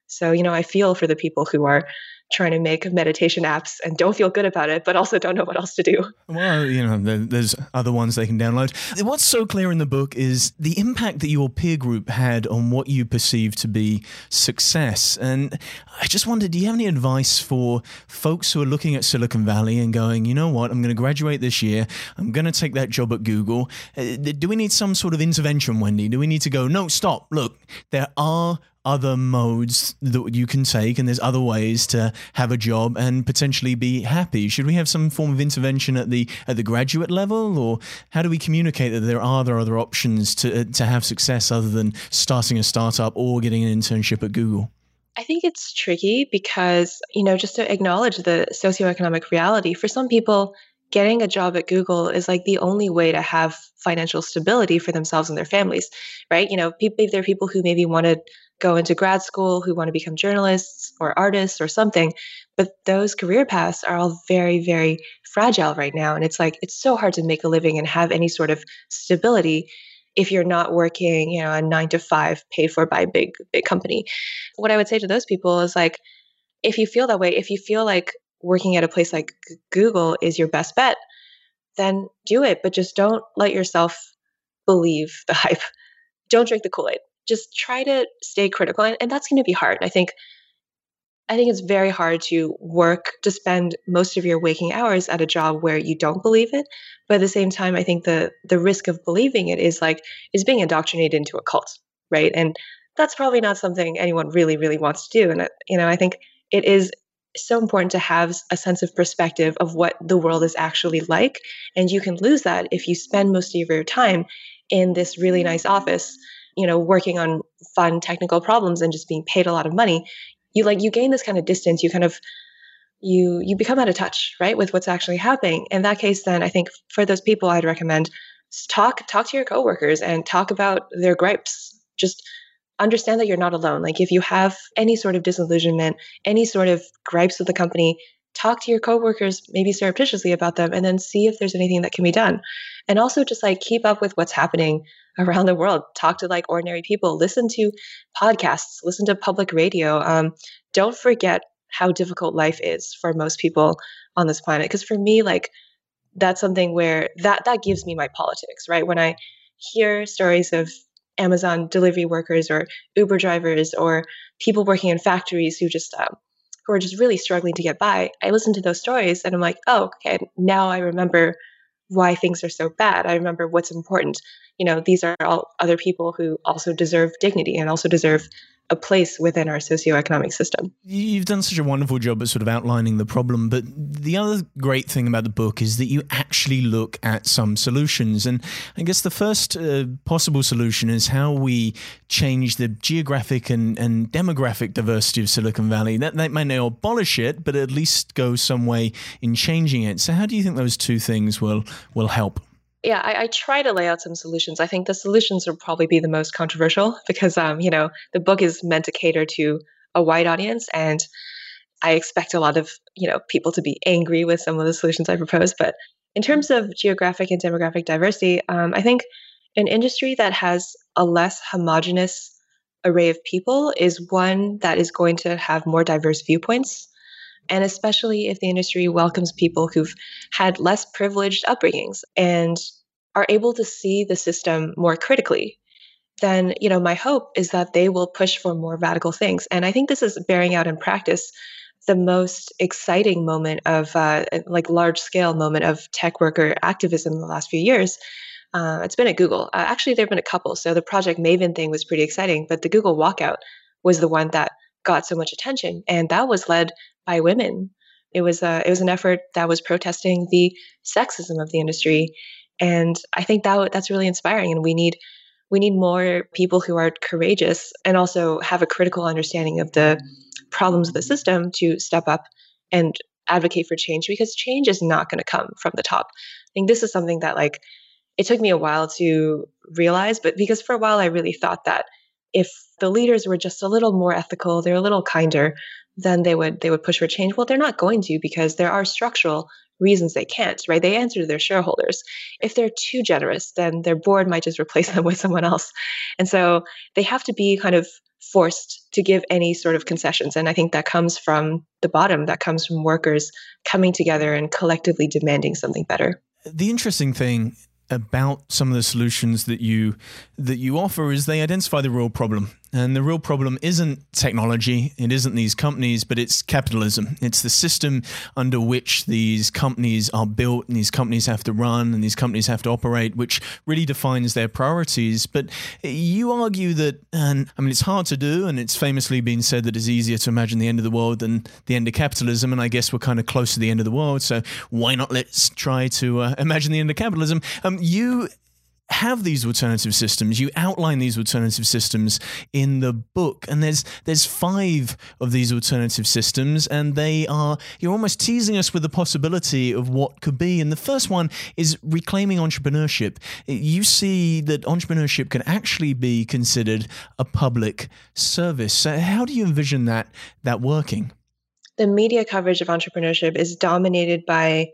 So, you know, I feel for the people who are trying to make meditation apps and don't feel good about it, but also don't know what else to do. Well, you know, there's other ones they can download. What's so clear in the book is the impact that your peer group had on what you perceive to be success. And I just wondered, do you have any advice for folks who are looking at Silicon Valley and going, you know what, I'm going to graduate this year, I'm going to take that job at Google. Uh, do we need some sort of intervention, Wendy? Do we need to go, no, stop, look, there are other modes that you can take and there's other ways to have a job and potentially be happy should we have some form of intervention at the at the graduate level or how do we communicate that there are other options to uh, to have success other than starting a startup or getting an internship at Google I think it's tricky because, you know, just to acknowledge the socioeconomic reality, for some people, getting a job at Google is like the only way to have financial stability for themselves and their families, right? You know, people, there are people who maybe want to go into grad school, who want to become journalists or artists or something. But those career paths are all very, very fragile right now. And it's like, it's so hard to make a living and have any sort of stability if you're not working, you know, a nine to five paid for by a big, big company. What I would say to those people is like, if you feel that way, if you feel like working at a place like Google is your best bet, then do it. But just don't let yourself believe the hype. Don't drink the Kool Aid just try to stay critical and, and that's going to be hard i think i think it's very hard to work to spend most of your waking hours at a job where you don't believe it but at the same time i think the the risk of believing it is like is being indoctrinated into a cult right? And that's probably not something anyone really really wants to do and uh, you know i think it is so important to have a sense of perspective of what the world is actually like and you can lose that if you spend most of your time in this really nice office you know working on fun technical problems and just being paid a lot of money you like you gain this kind of distance you kind of you you become out of touch right with what's actually happening. In that case then i think for those people i'd recommend talk talk to your coworkers and talk about their gripes. Just understand that you're not alone. Like if you have any sort of disillusionment any sort of gripes with the company talk to your coworkers maybe surreptitiously about them and then see if there's anything that can be done. And also just like keep up with what's happening around the world talk to like ordinary people listen to podcasts listen to public radio um, don't forget how difficult life is for most people on this planet because for me like that's something where that that gives me my politics right? When i hear stories of amazon delivery workers or uber drivers or people working in factories who just um, who are just really struggling to get by i listen to those stories and i'm like oh okay now i remember why things are so bad. I remember what's important. You know, these are all other people who also deserve dignity and also deserve a place within our socioeconomic system. You've done such a wonderful job at sort of outlining the problem, but the other great thing about the book is that you actually look at some solutions. And I guess the first uh, possible solution is how we change the geographic and, and demographic diversity of Silicon Valley. That, that may not abolish it, but at least go some way in changing it. So, how do you think those two things will, will help? Yeah, I, I, try to lay out some solutions. I think the solutions will probably be the most controversial because, um, you know, the book is meant to cater to a wide audience, and I expect a lot of, you know, people to be angry with some of the solutions I propose. But in terms of geographic and demographic diversity, um, I think an industry that has a less homogenous array of people is one that is going to have more diverse viewpoints and especially if the industry welcomes people who've had less privileged upbringings and are able to see the system more critically then you know my hope is that they will push for more radical things. And i think this is bearing out in practice the most exciting moment of uh, like large scale moment of tech worker activism in the last few years. Uh, it's been at google. Uh, actually there have been a couple. So the project maven thing was pretty exciting but the google walkout was the one that got so much attention and that was led by women. It was a, it was an effort that was protesting the sexism of the industry, and I think that that's really inspiring. And we need we need more people who are courageous and also have a critical understanding of the problems of the system to step up and advocate for change because change is not going to come from the top. I think this is something that like it took me a while to realize, but because for a while I really thought that if the leaders were just a little more ethical, they're a little kinder, then they would they would push for change. Well, they're not going to because there are structural reasons they can't, right? They answer to their shareholders. If they're too generous, then their board might just replace them with someone else. And so they have to be kind of forced to give any sort of concessions. And I think that comes from the bottom, that comes from workers coming together and collectively demanding something better. The interesting thing about some of the solutions that you that you offer is they identify the real problem and the real problem isn't technology, it isn't these companies, but it's capitalism. It's the system under which these companies are built and these companies have to run and these companies have to operate, which really defines their priorities. But you argue that, and I mean, it's hard to do, and it's famously been said that it's easier to imagine the end of the world than the end of capitalism. And I guess we're kind of close to the end of the world, so why not let's try to uh, imagine the end of capitalism? Um, you have these alternative systems. You outline these alternative systems in the book, and there's there's five of these alternative systems, and they are you're almost teasing us with the possibility of what could be. And the first one is reclaiming entrepreneurship. You see that entrepreneurship can actually be considered a public service. So how do you envision that that working? The media coverage of entrepreneurship is dominated by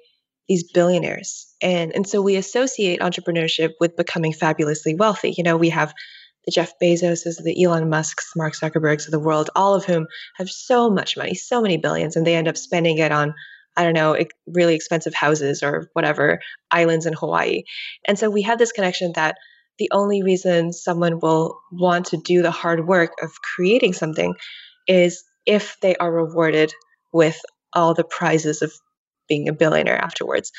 these billionaires. And, and so we associate entrepreneurship with becoming fabulously wealthy. You know, we have the Jeff Bezoses, the Elon Musks, Mark Zuckerbergs of the world, all of whom have so much money, so many billions, and they end up spending it on, I don't know, really expensive houses or whatever, islands in Hawaii. And so we have this connection that the only reason someone will want to do the hard work of creating something is if they are rewarded with all the prizes of being a billionaire afterwards.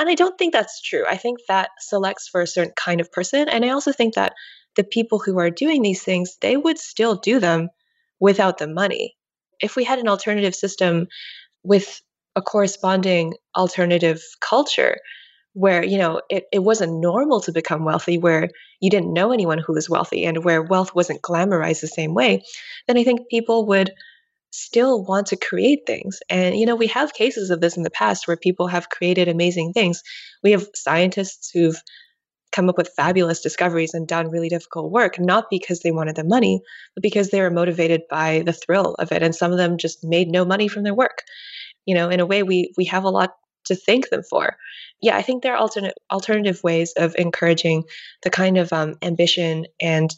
And I don't think that's true. I think that selects for a certain kind of person. And I also think that the people who are doing these things, they would still do them without the money. If we had an alternative system with a corresponding alternative culture, where you know it, it wasn't normal to become wealthy where you didn't know anyone who was wealthy and where wealth wasn't glamorized the same way then i think people would still want to create things. And, you know, we have cases of this in the past where people have created amazing things. We have scientists who've come up with fabulous discoveries and done really difficult work, not because they wanted the money, but because they were motivated by the thrill of it. And some of them just made no money from their work. You know, in a way, we we have a lot to thank them for. Yeah, I think there are alternate alternative ways of encouraging the kind of um, ambition and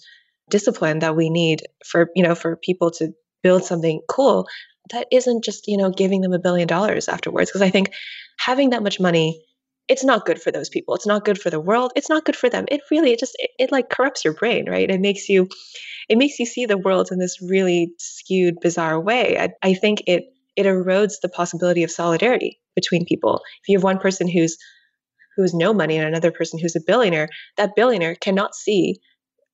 discipline that we need for you know for people to build something cool that isn't just you know giving them a billion dollars afterwards. Because i think having that much money it's not good for those people. It's not good for the world. It's not good for them. It really it just it, it like corrupts your brain right? It makes you it makes you see the world in this really skewed bizarre way. I, I think it it erodes the possibility of solidarity between people. If you have one person who's who has no money and another person who's a billionaire that billionaire cannot see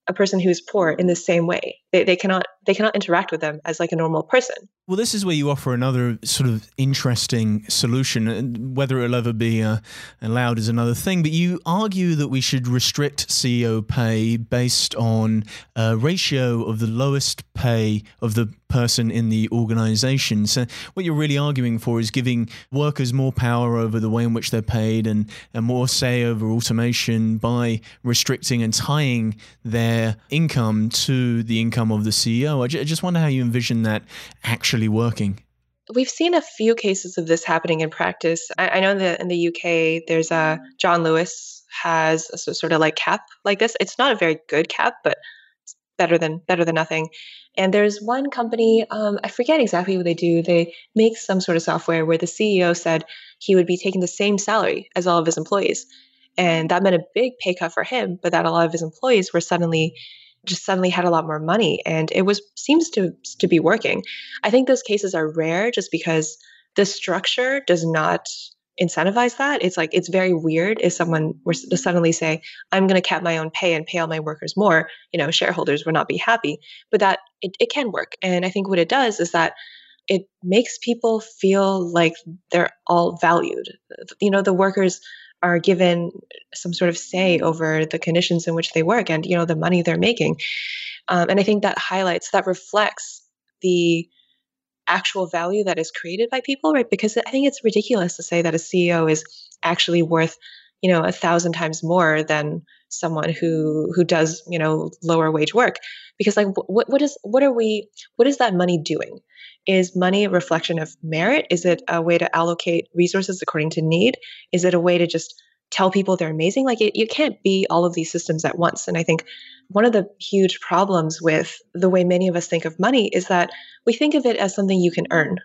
a person who's poor in the same way. They, they cannot they cannot interact with them as like a normal person. Well, this is where you offer another sort of interesting solution. Whether it'll ever be uh, allowed is another thing, but you argue that we should restrict CEO pay based on a ratio of the lowest pay of the person in the organization. So, what you're really arguing for is giving workers more power over the way in which they're paid and, and more say over automation by restricting and tying their income to the income of the CEO. I, j- I just wonder how you envision that actually working. We've seen a few cases of this happening in practice. I, I know that in the UK, there's a John Lewis has a sort of like cap like this. It's not a very good cap, but it's better than better than nothing. And there's one company, um, I forget exactly what they do. They make some sort of software where the CEO said he would be taking the same salary as all of his employees. And that meant a big pay cut for him, but that a lot of his employees were suddenly just suddenly had a lot more money and it was seems to to be working. I think those cases are rare just because the structure does not incentivize that. It's like it's very weird if someone were to suddenly say, "I'm going to cap my own pay and pay all my workers more." You know, shareholders would not be happy, but that it, it can work. And I think what it does is that it makes people feel like they're all valued. You know, the workers are given some sort of say over the conditions in which they work and you know the money they're making. Um, and i think that highlights that reflects the actual value that is created by people right? Because i think it's ridiculous to say that a ceo is actually worth you know a thousand times more than someone who who does you know lower wage work. Because like what what is what are we what is that money doing is money a reflection of merit? Is it a way to allocate resources according to need? Is it a way to just tell people they're amazing? Like, it, you can't be all of these systems at once. And I think one of the huge problems with the way many of us think of money is that we think of it as something you can earn,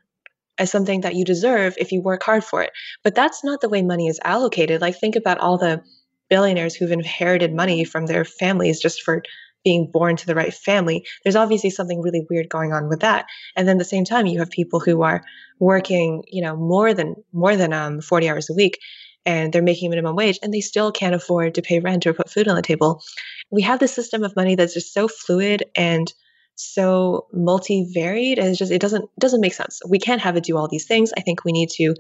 as something that you deserve if you work hard for it. But that's not the way money is allocated. Like, think about all the billionaires who've inherited money from their families just for being born to the right family, there's obviously something really weird going on with that. And then at the same time, you have people who are working, you know, more than more than um, 40 hours a week, and they're making minimum wage, and they still can't afford to pay rent or put food on the table. We have this system of money that's just so fluid and so multivariate and it's just it doesn't doesn't make sense we can't have it do all these things i think we need to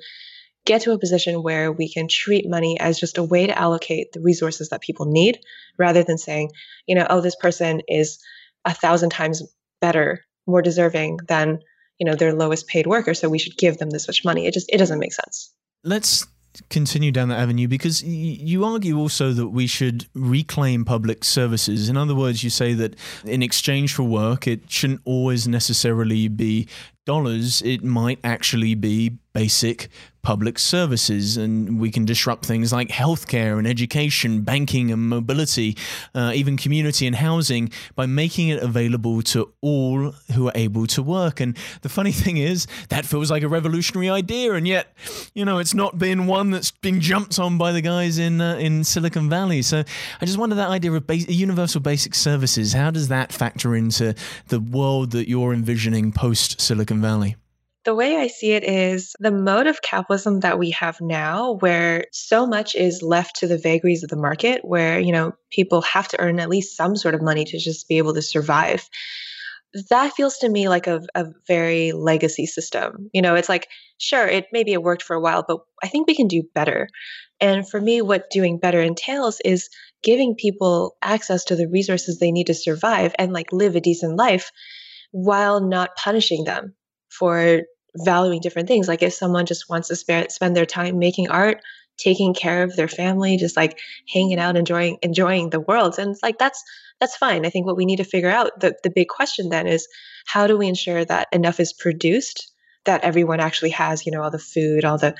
get to a position where we can treat money as just a way to allocate the resources that people need rather than saying, you know, oh, this person is a thousand times better, more deserving than, you know, their lowest paid worker. So we should give them this much money. It just, it doesn't make sense. Let's continue down that avenue because you argue also that we should reclaim public services. In other words, you say that in exchange for work, it shouldn't always necessarily be dollars, it might actually be basic public services, and we can disrupt things like healthcare and education, banking and mobility, uh, even community and housing by making it available to all who are able to work. And the funny thing is, that feels like a revolutionary idea, and yet, you know, it's not been one that's been jumped on by the guys in uh, in Silicon Valley. So I just wonder that idea of universal basic services. How does that factor into the world that you're envisioning post Silicon Valley? The way I see it is the mode of capitalism that we have now, where so much is left to the vagaries of the market, where, you know, people have to earn at least some sort of money to just be able to survive. That feels to me like a, a very legacy system. You know, it's like, sure, it maybe it worked for a while, but I think we can do better. And for me, what doing better entails is giving people access to the resources they need to survive and like live a decent life while not punishing them for valuing different things. Like if someone just wants to spare, spend their time making art, taking care of their family, just like hanging out, enjoying enjoying the world, and it's like that's that's fine. I think what we need to figure out the the big question then is how do we ensure that enough is produced that everyone actually has, you know, all the food, all the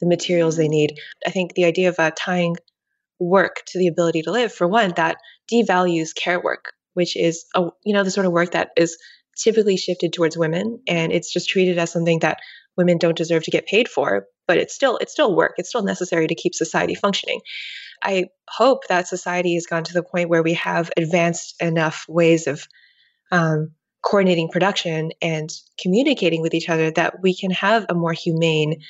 the materials they need. I think the idea of uh, tying work to the ability to live, for one, that devalues care work, which is a, you know the sort of work that is typically shifted towards women and it's just treated as something that women don't deserve to get paid for but it's still it's still work. It's still necessary to keep society functioning. I hope that society has gone to the point where we have advanced enough ways of um, coordinating production and communicating with each other that we can have a more humane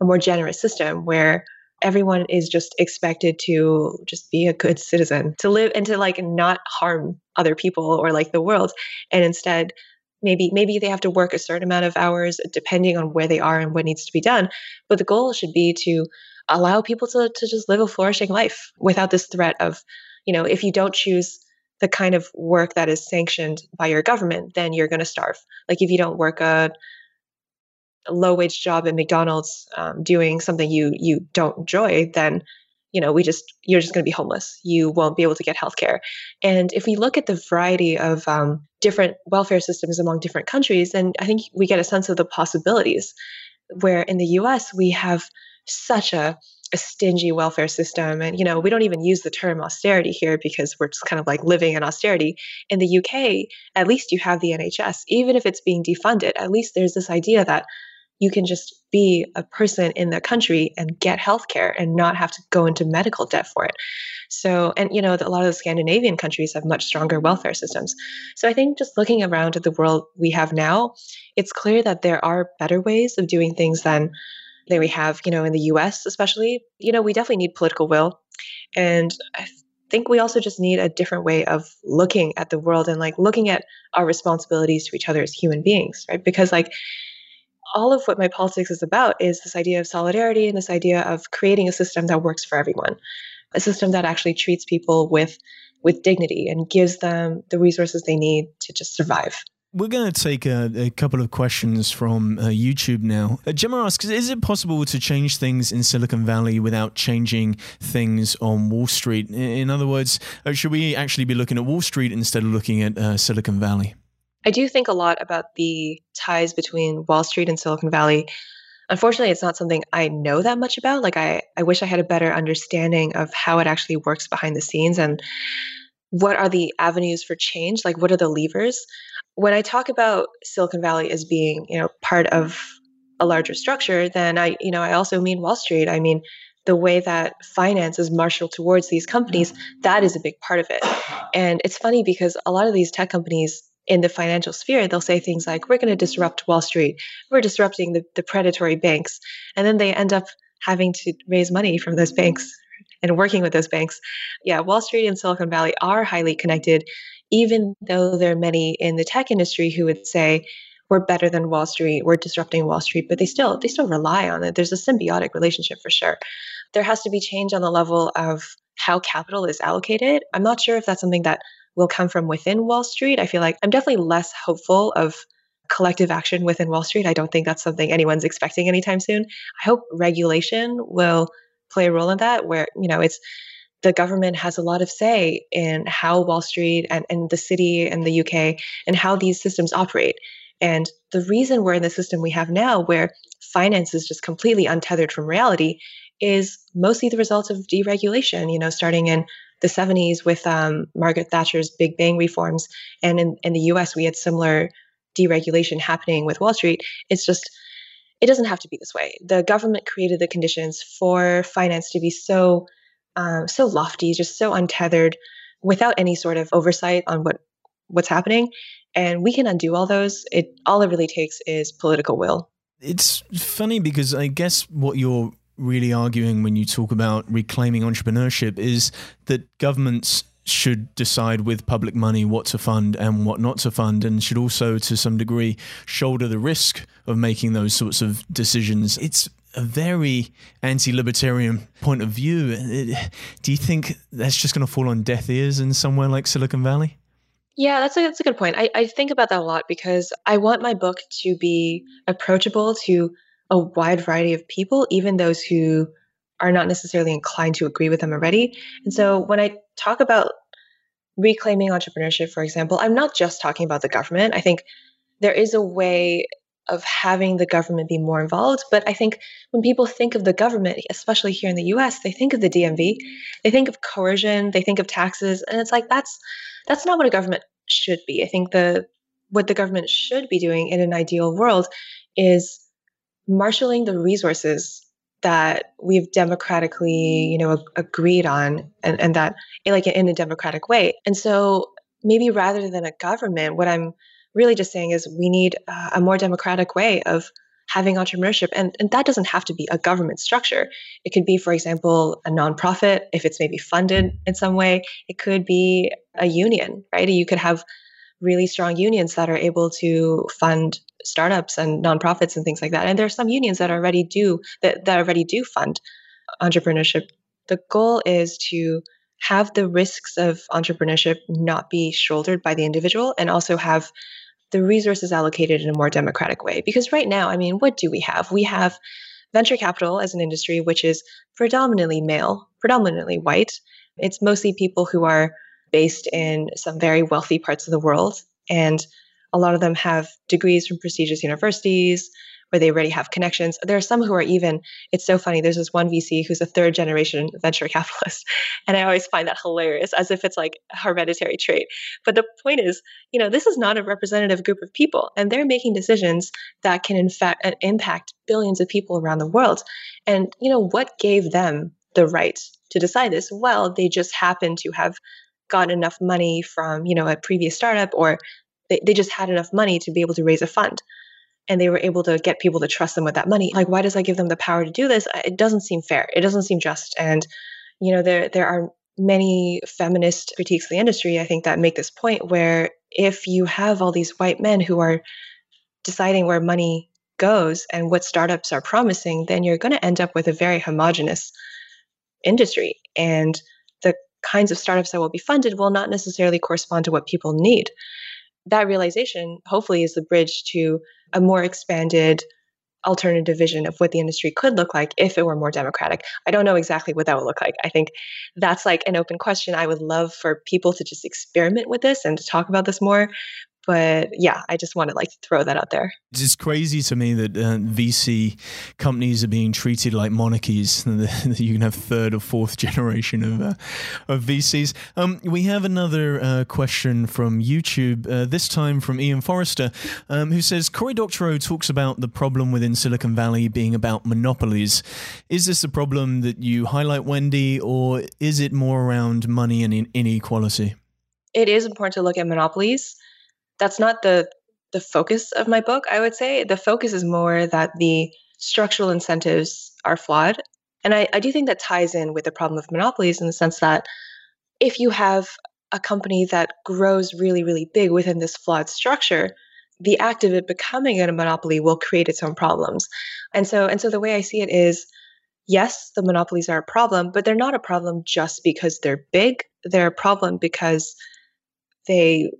a more generous system where everyone is just expected to just be a good citizen, to live and to like not harm other people or like the world. And instead, maybe maybe they have to work a certain amount of hours depending on where they are and what needs to be done. But the goal should be to allow people to, to just live a flourishing life without this threat of, you know, if you don't choose the kind of work that is sanctioned by your government, then you're going to starve. Like if you don't work a, low wage job at McDonald's um, doing something you you don't enjoy, then you know we just you're just going to be homeless. You won't be able to get health care. And if we look at the variety of um, different welfare systems among different countries, then I think we get a sense of the possibilities. Where in the U.S. we have such a a stingy welfare system. And, you know, we don't even use the term austerity here because we're just kind of like living in austerity. In the UK, at least you have the NHS. Even if it's being defunded, at least there's this idea that you can just be a person in the country and get healthcare and not have to go into medical debt for it. So, and you know, a lot of the Scandinavian countries have much stronger welfare systems. So, I think just looking around at the world we have now, it's clear that there are better ways of doing things than that we have, you know, in the US especially, you know, we definitely need political will. And I think we also just need a different way of looking at the world and like looking at our responsibilities to each other as human beings, right? Because like all of what my politics is about is this idea of solidarity and this idea of creating a system that works for everyone, a system that actually treats people with with dignity and gives them the resources they need to just survive. We're going to take a, a, couple of questions from uh, YouTube now. Uh, Gemma asks Is it possible to change things in Silicon Valley without changing things on Wall Street? In other words, uh, should we actually be looking at Wall Street instead of looking at uh, Silicon Valley? I do think a lot about the ties between Wall Street and Silicon Valley. Unfortunately, it's not something I know that much about. Like, I, I wish I had a better understanding of how it actually works behind the scenes and what are the avenues for change like what are the levers when i talk about silicon valley as being you know part of a larger structure then i you know i also mean wall street i mean the way that finance is marshaled towards these companies mm. that is a big part of it and it's funny because a lot of these tech companies in the financial sphere they'll say things like we're going to disrupt wall street we're disrupting the, the predatory banks and then they end up having to raise money from those banks and working with those banks. Yeah, Wall Street and Silicon Valley are highly connected, even though there are many in the tech industry who would say, we're better than Wall Street, we're disrupting Wall Street, but they still they still rely on it. There's a symbiotic relationship for sure. There has to be change on the level of how capital is allocated. I'm not sure if that's something that will come from within Wall Street. I feel like I'm definitely less hopeful of collective action within Wall Street. I don't think that's something anyone's expecting anytime soon. I hope regulation will play a role in that where you know it's the government has a lot of say in how Wall Street and, and the city and the UK and how these systems operate. And the reason we're in the system we have now, where finance is just completely untethered from reality, is mostly the result of deregulation. You know, starting in the 70s with um, Margaret Thatcher's Big Bang reforms, and in, in the US, we had similar deregulation happening with Wall Street. It's just it doesn't have to be this way. The government created the conditions for finance to be so um, so lofty, just so untethered, without any sort of oversight on what what's happening. And we can undo all those. It all it really takes is political will. It's funny because I guess what you're really arguing when you talk about reclaiming entrepreneurship is that governments should decide with public money what to fund and what not to fund, and should also, to some degree, shoulder the risk of making those sorts of decisions. It's a very anti libertarian point of view. Do you think that's just going to fall on deaf ears in somewhere like Silicon Valley? Yeah, that's a, that's a good point. I, I think about that a lot because I want my book to be approachable to a wide variety of people, even those who are not necessarily inclined to agree with them already. And so when I talk about reclaiming entrepreneurship, for example, I'm not just talking about the government. I think there is a way of having the government be more involved. But I think when people think of the government, especially here in the US, they think of the DMV, they think of coercion, they think of taxes, and it's like that's that's not what a government should be. I think the what the government should be doing in an ideal world is marshaling the resources that we've democratically, you know, agreed on and, and that like in a democratic way. And so maybe rather than a government, what I'm really just saying is we need uh, a more democratic way of having entrepreneurship. And, and that doesn't have to be a government structure. It could be, for example, a nonprofit, if it's maybe funded in some way. It could be a union, right? You could have really strong unions that are able to fund startups and nonprofits and things like that. And there are some unions that already do that, that already do fund entrepreneurship. The goal is to have the risks of entrepreneurship not be shouldered by the individual and also have the resources allocated in a more democratic way. Because right now, I mean, what do we have? We have venture capital as an industry, which is predominantly male, predominantly white. It's mostly people who are based in some very wealthy parts of the world. And a lot of them have degrees from prestigious universities where they already have connections. There are some who are even, it's so funny. There's this one VC who's a third generation venture capitalist. And I always find that hilarious as if it's like a hereditary trait. But the point is, you know, this is not a representative group of people and they're making decisions that can in fact uh, impact billions of people around the world. And, you know, what gave them the right to decide this? Well, they just happen to have gotten enough money from, you know, a previous startup or they, they just had enough money to be able to raise a fund and they were able to get people to trust them with that money. Like, why does i give them the power to do this? It doesn't seem fair. It doesn't seem just. And, you know, there there are many feminist critiques of the industry, I think, that make this point where if you have all these white men who are deciding where money goes and what startups are promising, then you're going to end up with a very homogenous industry. And kinds of startups that will be funded will not necessarily correspond to what people need that realization hopefully is the bridge to a more expanded alternative vision of what the industry could look like if it were more democratic. I don't know exactly what that would look like. I think that's like an open question. I would love for people to just experiment with this and to talk about this more but yeah, I just wanted like to throw that out there. It's crazy to me that uh, VC companies are being treated like monarchies. you can have third or fourth generation of uh, of VCs. Um, we have another uh, question from YouTube. Uh, this time from Ian Forrester, um, who says Cory Doctorow talks about the problem within Silicon Valley being about monopolies. Is this a problem that you highlight, Wendy, or is it more around money and inequality? It is important to look at monopolies that's not the the focus of my book, I would say. The focus is more that the structural incentives are flawed. And I, I do think that ties in with the problem of monopolies in the sense that if you have a company that grows really, really big within this flawed structure, the act of it becoming a monopoly will create its own problems. And so and so the way I see it is yes, the monopolies are a problem, but they're not a problem just because they're big. They're a problem because they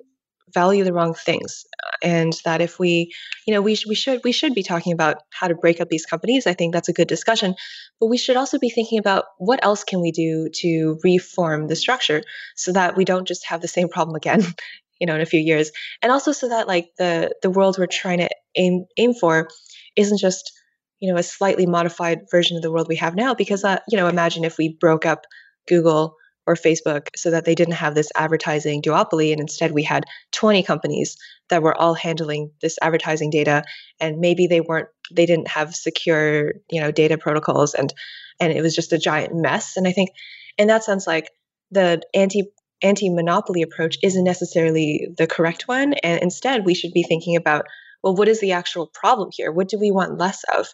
value the wrong things and that if we you know we, sh- we should we should be talking about how to break up these companies i think that's a good discussion but we should also be thinking about what else can we do to reform the structure so that we don't just have the same problem again you know in a few years and also so that like the the world we're trying to aim aim for isn't just you know a slightly modified version of the world we have now because uh, you know imagine if we broke up google or Facebook so that they didn't have this advertising duopoly. And instead, we had 20 companies that were all handling this advertising data. And maybe they weren't, they didn't have secure, you know, data protocols and, and it was just a giant mess. And I think in that sense, like the anti, anti-monopoly approach isn't necessarily the correct one. And instead, we should be thinking about, well, what is the actual problem here? What do we want less of?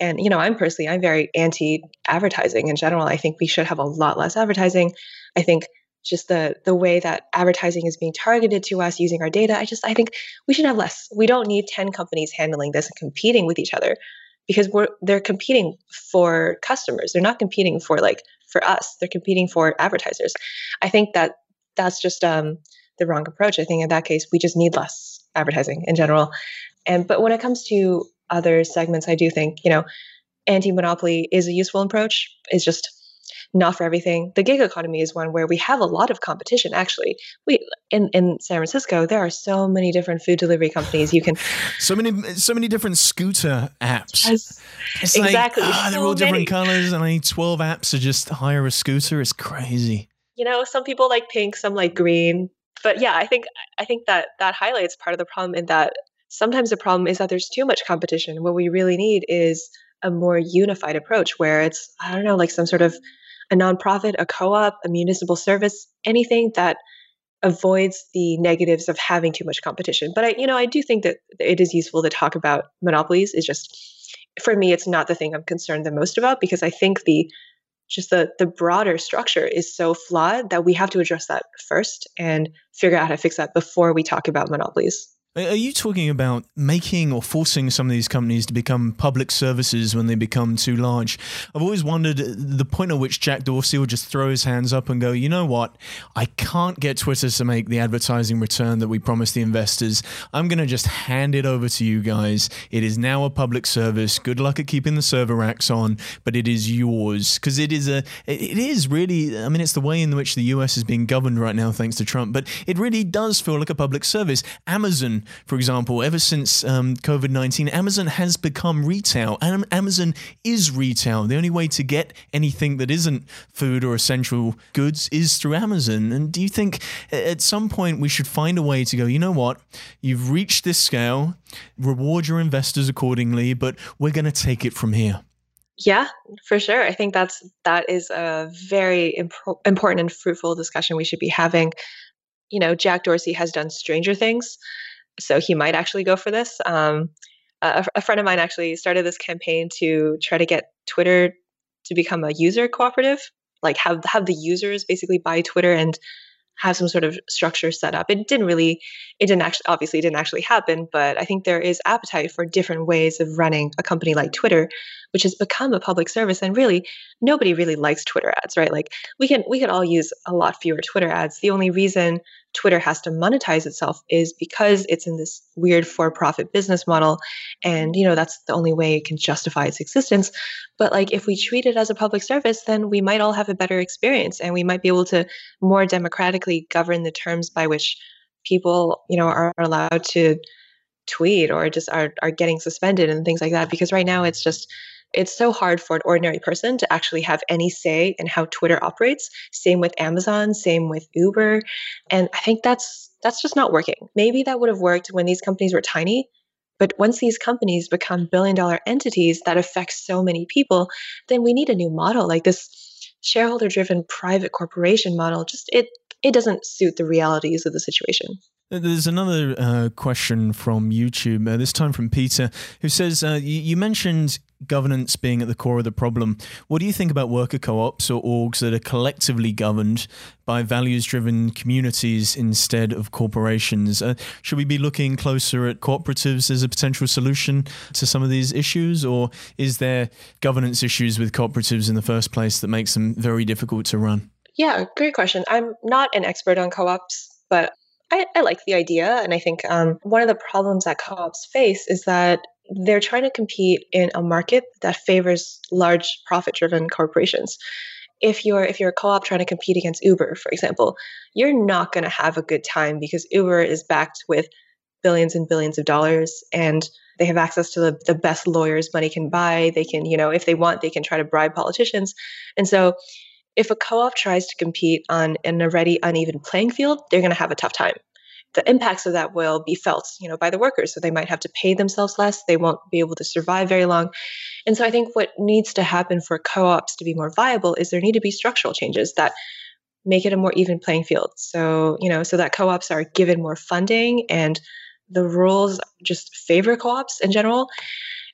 And you know, I'm personally I'm very anti advertising in general. I think we should have a lot less advertising. I think just the the way that advertising is being targeted to us using our data, I just I think we should have less. We don't need 10 companies handling this and competing with each other because we're they're competing for customers. They're not competing for like for us. They're competing for advertisers. I think that that's just um, the wrong approach. I think in that case we just need less advertising in general. And but when it comes to other segments, I do think, you know, anti monopoly is a useful approach. It's just not for everything. The gig economy is one where we have a lot of competition. Actually, we in in San Francisco there are so many different food delivery companies. You can so many so many different scooter apps. Yes, it's exactly. Like, ah, they're all different colors, and I need twelve apps to just hire a scooter. It's crazy. You know, some people like pink, some like green. But yeah, I think I think that that highlights part of the problem in that sometimes the problem is that there's too much competition. What we really need is a more unified approach where it's, I don't know, like some sort of a nonprofit, a co op, a municipal service, anything that avoids the negatives of having too much competition. But I, you know, I do think that it is useful to talk about monopolies. It's just for me, it's not the thing I'm concerned the most about because I think the just the the broader structure is so flawed that we have to address that first and figure out how to fix that before we talk about monopolies. Are you talking about making or forcing some of these companies to become public services when they become too large? I've always wondered the point at which Jack Dorsey will just throw his hands up and go, you know what? I can't get Twitter to make the advertising return that we promised the investors. I'm going to just hand it over to you guys. It is now a public service. Good luck at keeping the server racks on, but it is yours because it is a, it is really, I mean, it's the way in which the US is being governed right now, thanks to Trump, but it really does feel like a public service. Amazon for example, ever since um, COVID 19, Amazon has become retail. And Amazon is retail. The only way to get anything that isn't food or essential goods is through Amazon. And do you think at some point we should find a way to go, you know what? You've reached this scale, reward your investors accordingly, but we're going to take it from here. Yeah, for sure. I think that's that is a very imp- important and fruitful discussion we should be having. You know, Jack Dorsey has done stranger things so he might actually go for this. Um, a, a, friend of mine actually started this campaign to try to get Twitter to become a user cooperative, like have have the users basically buy Twitter and have some sort of structure set up. It didn't really, it didn't actually, obviously, didn't actually happen, but I think there is appetite for different ways of running a company like Twitter, which has become a public service. And really, nobody really likes Twitter ads, right? Like we can, we could all use a lot fewer Twitter ads. The only reason Twitter has to monetize itself is because it's in this weird for-profit business model, and you know that's the only way it can justify its existence. But like if we treat it as a public service, then we might all have a better experience, and we might be able to more democratically govern the terms by which people, you know, are allowed to tweet or just are are getting suspended and things like that. Because right now it's just it's so hard for an ordinary person to actually have any say in how Twitter operates. Same with Amazon, same with Uber. And I think that's that's just not working. Maybe that would have worked when these companies were tiny, but once these companies become billion dollar entities that affect so many people, then we need a new model like this shareholder driven private corporation model. Just it it doesn't suit the realities of the situation. There's another uh, question from YouTube, uh, this time from Peter, who says uh, you, you, mentioned governance being at the core of the problem. What do you think about worker co ops or orgs that are collectively governed by values driven communities instead of corporations? Uh, should we be looking closer at cooperatives as a potential solution to some of these issues, or is there governance issues with cooperatives in the first place that makes them very difficult to run? Yeah, great question. I'm not an expert on co ops, but I, I like the idea. And I think um, one of the problems that co ops face is that they're trying to compete in a market that favors large profit driven corporations. If you're if you're a co-op trying to compete against Uber, for example, you're not going to have a good time because Uber is backed with billions and billions of dollars and they have access to the, the best lawyers money can buy. They can, you know, if they want, they can try to bribe politicians. And so if a co-op tries to compete on an already uneven playing field, they're going to have a tough time. The impacts of that will be felt, you know, by the workers. So they might have to pay themselves less. They won't be able to survive very long. And so I think what needs to happen for co-ops to be more viable is there need to be structural changes that make it a more even playing field. So, you know, so that co-ops are given more funding and the rules just favor co-ops in general.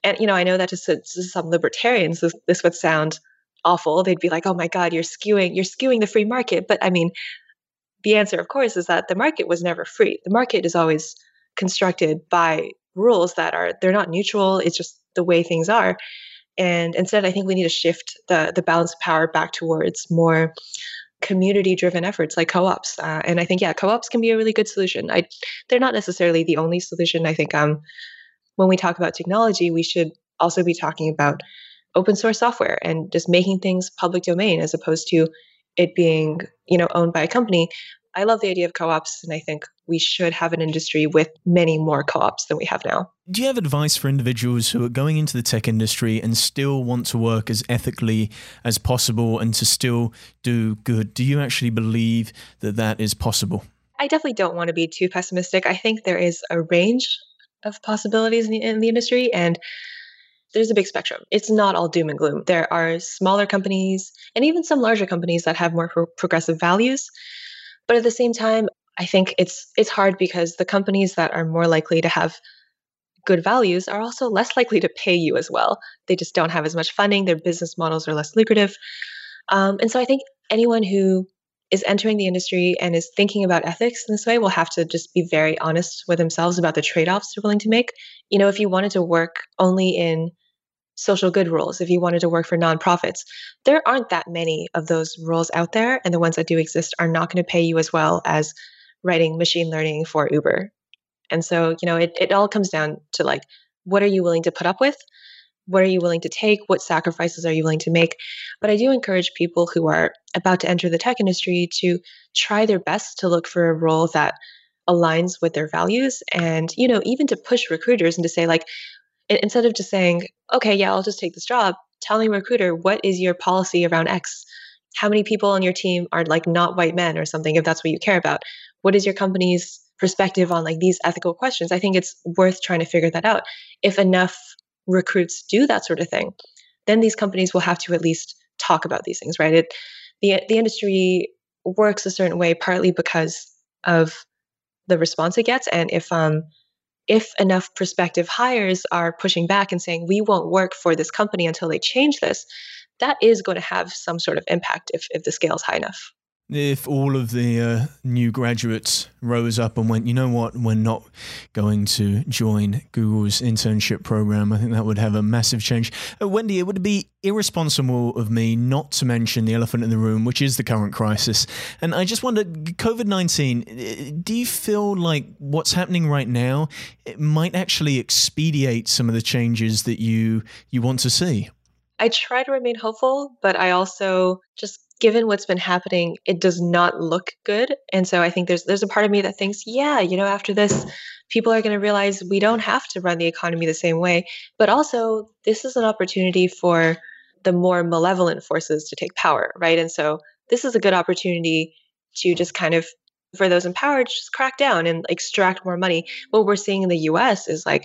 And you know, I know that to, to some libertarians, this, this would sound awful. They'd be like, "Oh my God, you're skewing, you're skewing the free market." But I mean, the answer, of course, is that the market was never free. The market is always constructed by rules that are they're not neutral. It's just the way things are. And instead, I think we need to shift the the balance of power back towards more community driven efforts like co-ops uh, and i think yeah co-ops can be a really good solution I, they're not necessarily the only solution i think um, when we talk about technology we should also be talking about open source software and just making things public domain as opposed to it being you know owned by a company. I love the idea of co-ops and i think we should have an industry with many more co-ops than we have now. Do you have advice for individuals who are going into the tech industry and still want to work as ethically as possible and to still do good? Do you actually believe that that is possible? I definitely don't want to be too pessimistic. I think there is a range of possibilities in the, in the industry and there's a big spectrum. It's not all doom and gloom. There are smaller companies and even some larger companies that have more pro- progressive values. But at the same time, I think it's it's hard because the companies that are more likely to have good values are also less likely to pay you as well. They just don't have as much funding, their business models are less lucrative. Um, and so I think anyone who is entering the industry and is thinking about ethics in this way will have to just be very honest with themselves about the trade offs they're willing to make. You know, if you wanted to work only in social good roles, if you wanted to work for nonprofits, there aren't that many of those roles out there. And the ones that do exist are not going to pay you as well as writing machine learning for Uber. And so, you know, it, it all comes down to like, what are you willing to put up with? What are you willing to take? What sacrifices are you willing to make? But I do encourage people who are about to enter the tech industry to try their best to look for a role that aligns with their values and, you know, even to push recruiters and to say, like, instead of just saying, okay, yeah, I'll just take this job, telling recruiter, what is your policy around X? How many people on your team are like not white men or something, if that's what you care about? What is your company's perspective on like these ethical questions? I think it's worth trying to figure that out. If enough recruits do that sort of thing, then these companies will have to at least talk about these things, right? It, the the industry works a certain way partly because of the response it gets, and if um if enough prospective hires are pushing back and saying we won't work for this company until they change this, that is going to have some sort of impact if if the scale is high enough if all of the uh, new graduates rose up and went, you know what, we're not going to join Google's internship program, I think that would have a massive change. Uh, Wendy, it would be irresponsible of me not to mention the elephant in the room, which is the current crisis. And I just wonder, COVID 19, uh, do you feel like what's happening right now might actually expedite some of the changes that you, you want to see? I try to remain hopeful, but I also just given what's been happening, it does not look good. And so I think there's there's a part of me that thinks, yeah, you know, after this, people are going to realize we don't have to run the economy the same way. But also, this is an opportunity for the more malevolent forces to take power, right? And so this is a good opportunity to just kind of for those in power just crack down and extract more money. What we're seeing in the US is like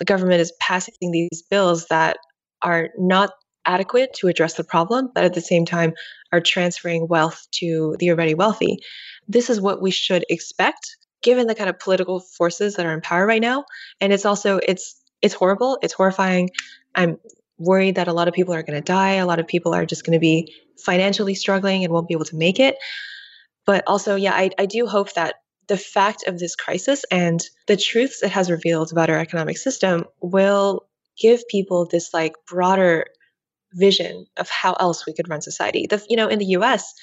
the government is passing these bills that are not adequate to address the problem, but at the same time are transferring wealth to the already wealthy. This is what we should expect given the kind of political forces that are in power right now. And it's also it's it's horrible, it's horrifying. I'm worried that a lot of people are going to die, a lot of people are just going to be financially struggling and won't be able to make it. But also, yeah, I, I do hope that the fact of this crisis and the truths it has revealed about our economic system will give people this like broader vision of how else we could run society. The, you know, in the US,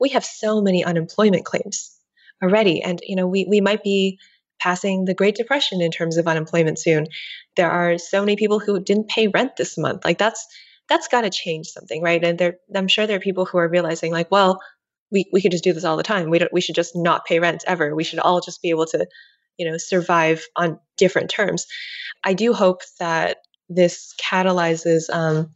we have so many unemployment claims already. And, you know, we, we might be passing the Great Depression in terms of unemployment soon. There are so many people who didn't pay rent this month. Like that's that's got to change something, right? And there, I'm sure there are people who are realizing, like, well, we, we could just do this all the time. We don't. We should just not pay rent ever. We should all just be able to, you know, survive on different terms. I do hope that this catalyzes um,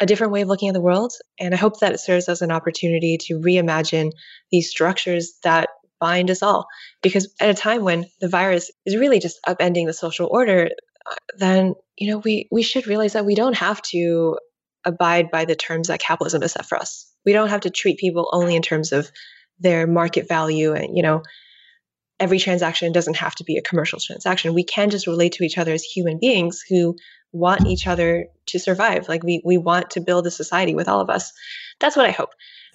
a different way of looking at the world. And I hope that it serves as an opportunity to reimagine these structures that bind us all. Because at a time when the virus is really just upending the social order, uh, then you know we we should realize that we don't have to abide by the terms that capitalism has set for us. We don't have to treat people only in terms of their market value and you know every transaction doesn't have to be a commercial transaction. We can just relate to each other as human beings who want each other to survive. Like we we want to build a society with all of us. That's what I hope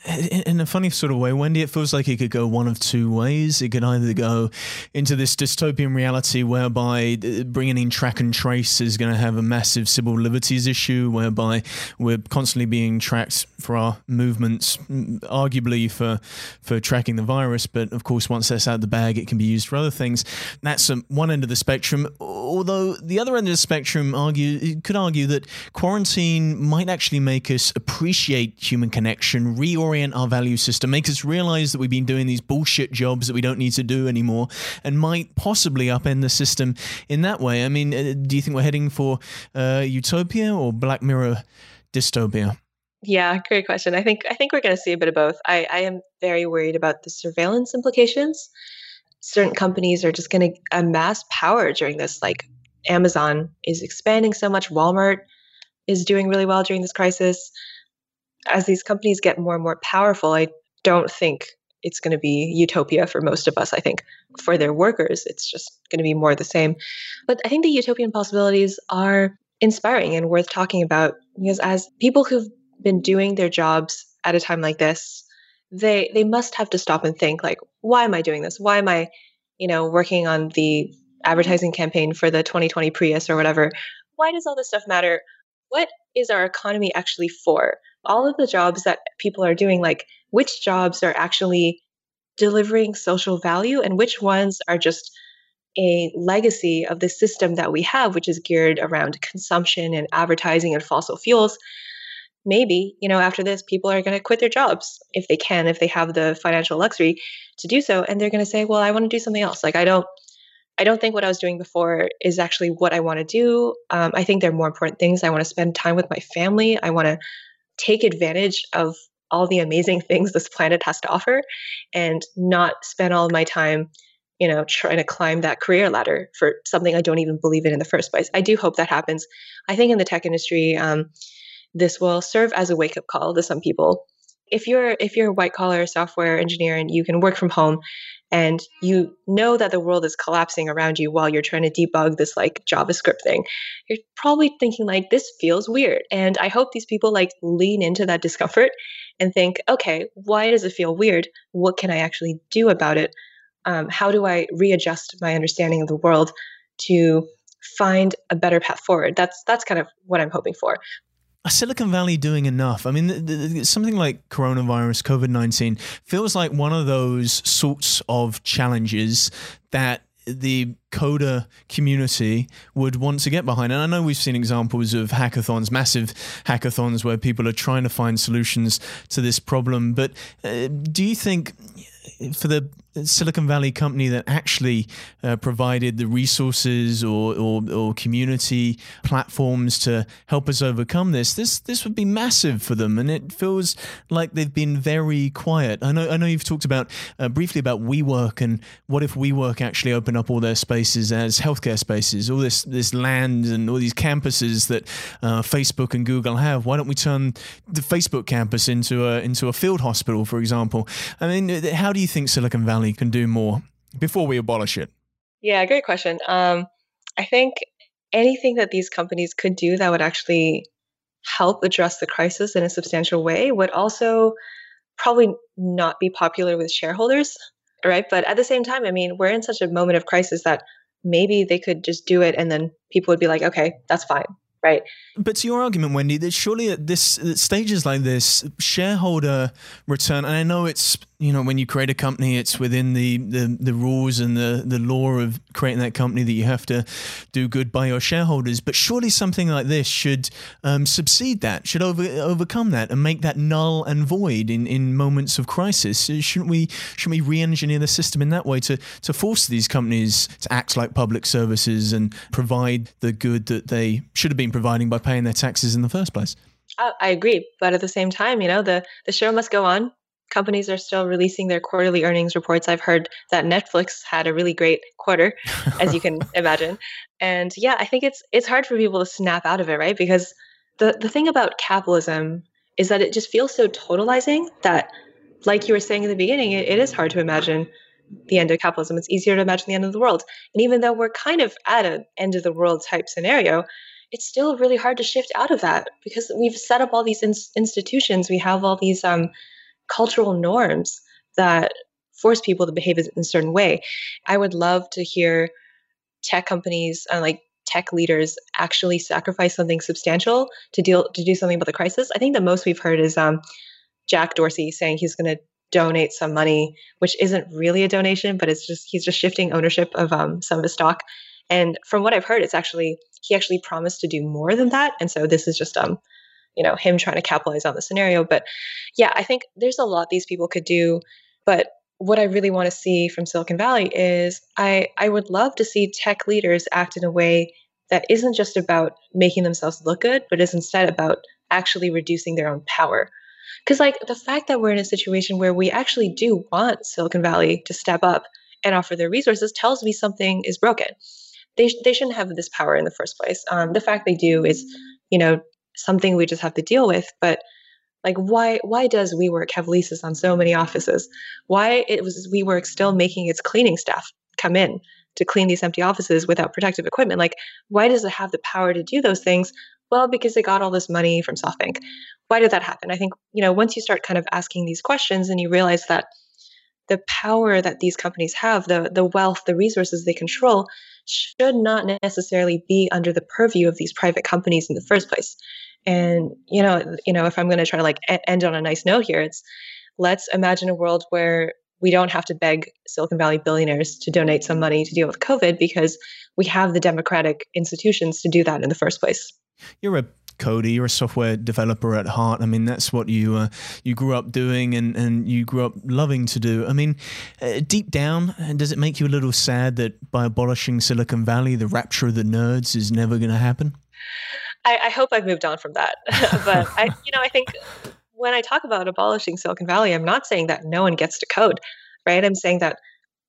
in a funny sort of way, Wendy, it feels like it could go one of two ways. It could either go into this dystopian reality whereby uh, bringing in track and trace is going to have a massive civil liberties issue, whereby we're constantly being tracked for our movements, arguably for for tracking the virus. But of course, once that's out the bag, it can be used for other things. That's one end of the spectrum. Although the other end of the spectrum argue could argue that quarantine might actually make us appreciate human connection, reorient reorient our value system, make us realize that we've been doing these bullshit jobs that we don't need to do anymore, and might possibly upend the system in that way. I mean, uh, do you think we're heading for uh, utopia or Black Mirror dystopia? Yeah, great question. I think I think we're going to see a bit of both. I, I am very worried about the surveillance implications. Certain companies are just going to amass power during this. Like Amazon is expanding so much. Walmart is doing really well during this crisis as these companies get more and more powerful, I don't think it's going to be utopia for most of us. I think for their workers, it's just going to be more the same. But I think the utopian possibilities are inspiring and worth talking about because as people who've been doing their jobs at a time like this, they they must have to stop and think like, why am I doing this? Why am I, you know, working on the advertising campaign for the 2020 Prius or whatever? Why does all this stuff matter? What is our economy actually for? All of the jobs that people are doing, like which jobs are actually delivering social value and which ones are just a legacy of the system that we have, which is geared around consumption and advertising and fossil fuels. Maybe, you know, after this, people are going to quit their jobs if they can, if they have the financial luxury to do so. And they're going to say, well, I want to do something else. Like, I don't. I don't think what I was doing before is actually what I want to do. Um, I think there are more important things. I want to spend time with my family. I want to take advantage of all the amazing things this planet has to offer and not spend all of my time you know trying to climb that career ladder for something i don't even believe in in the first place i do hope that happens i think in the tech industry um, this will serve as a wake-up call to some people if you're if you're a white collar software engineer and you can work from home and you know that the world is collapsing around you while you're trying to debug this like javascript thing you're probably thinking like this feels weird. And i hope these people like lean into that discomfort and think okay why does it feel weird? What can i actually do about it? Um, how do i readjust my understanding of the world to find a better path forward? That's that's kind of what i'm hoping for Silicon Valley doing enough? I mean, the, the, something like coronavirus, COVID 19 feels like one of those sorts of challenges that the coder community would want to get behind. And I know we've seen examples of hackathons, massive hackathons, where people are trying to find solutions to this problem. But uh, do you think for the Silicon Valley company that actually uh, provided the resources or, or, or, community platforms to help us overcome this, this this would be massive for them, and it feels like they've been very quiet. I know I know you've talked about uh, briefly about WeWork and what if WeWork actually open up all their spaces as healthcare spaces, all this this land and all these campuses that uh, Facebook and Google have. Why don't we turn the Facebook campus into a into a field hospital, for example? I mean, how do you think Silicon Valley Valley can do more before we abolish it? Yeah, great question. Um, I think anything that these companies could do that would actually help address the crisis in a substantial way would also probably not be popular with shareholders, right? But at the same time, I mean, we're in such a moment of crisis that maybe they could just do it and then people would be like, okay, that's fine right? But to your argument, Wendy, that surely at this at stages like this, shareholder return, and I know it's you know when you create a company, it's within the the, the rules and the the law of creating that company that you have to do good by your shareholders. But surely something like this should um, that, should over overcome that, and make that null and void in, in moments of crisis. Shouldn't we? Should we re-engineer the system in that way to to force these companies to act like public services and provide the good that they should have been been providing by paying their taxes in the first place. I agree, but at the same time, you know, the the show must go on. Companies are still releasing their quarterly earnings reports. I've heard that Netflix had a really great quarter, as you can imagine. And yeah, I think it's it's hard for people to snap out of it, right? Because the the thing about capitalism is that it just feels so totalizing that like you were saying in the beginning, it, it is hard to imagine the end of capitalism. It's easier to imagine the end of the world. And even though we're kind of at an end of the world type scenario, it's still really hard to shift out of that because we've set up all these in- institutions. We have all these um, cultural norms that force people to behave in a certain way. I would love to hear tech companies and uh, like tech leaders actually sacrifice something substantial to deal to do something about the crisis. I think the most we've heard is um, Jack Dorsey saying he's going to donate some money, which isn't really a donation, but it's just he's just shifting ownership of um, some of his stock. And from what I've heard, it's actually he actually promised to do more than that. And so this is just um, you know, him trying to capitalize on the scenario. But yeah, I think there's a lot these people could do. But what I really want to see from Silicon Valley is I I would love to see tech leaders act in a way that isn't just about making themselves look good, but is instead about actually reducing their own power. Because like the fact that we're in a situation where we actually do want Silicon Valley to step up and offer their resources tells me something is broken they, they shouldn't have this power in the first place. Um, the fact they do is, you know, something we just have to deal with. But Like why why does WeWork have leases on so many offices? Why it was WeWork still making its cleaning staff come in to clean these empty offices without protective equipment? Like why does it have the power to do those things? Well, because they got all this money from SoftBank. Why did that happen? I think, you know, once you start kind of asking these questions and you realize that the power that these companies have, the the wealth, the resources they control, should not necessarily be under the purview of these private companies in the first place. And you know, you know, if I'm going to try to like end on a nice note here, it's let's imagine a world where we don't have to beg Silicon Valley billionaires to donate some money to deal with COVID because we have the democratic institutions to do that in the first place. You're a coder, you're a software developer at heart. I mean, that's what you uh, you grew up doing and, and you grew up loving to do. I mean, uh, deep down, does it make you a little sad that by abolishing Silicon Valley, the rapture of the nerds is never going to happen? I, I, hope I've moved on from that. but I, you know, I think when I talk about abolishing Silicon Valley, I'm not saying that no one gets to code, right? I'm saying that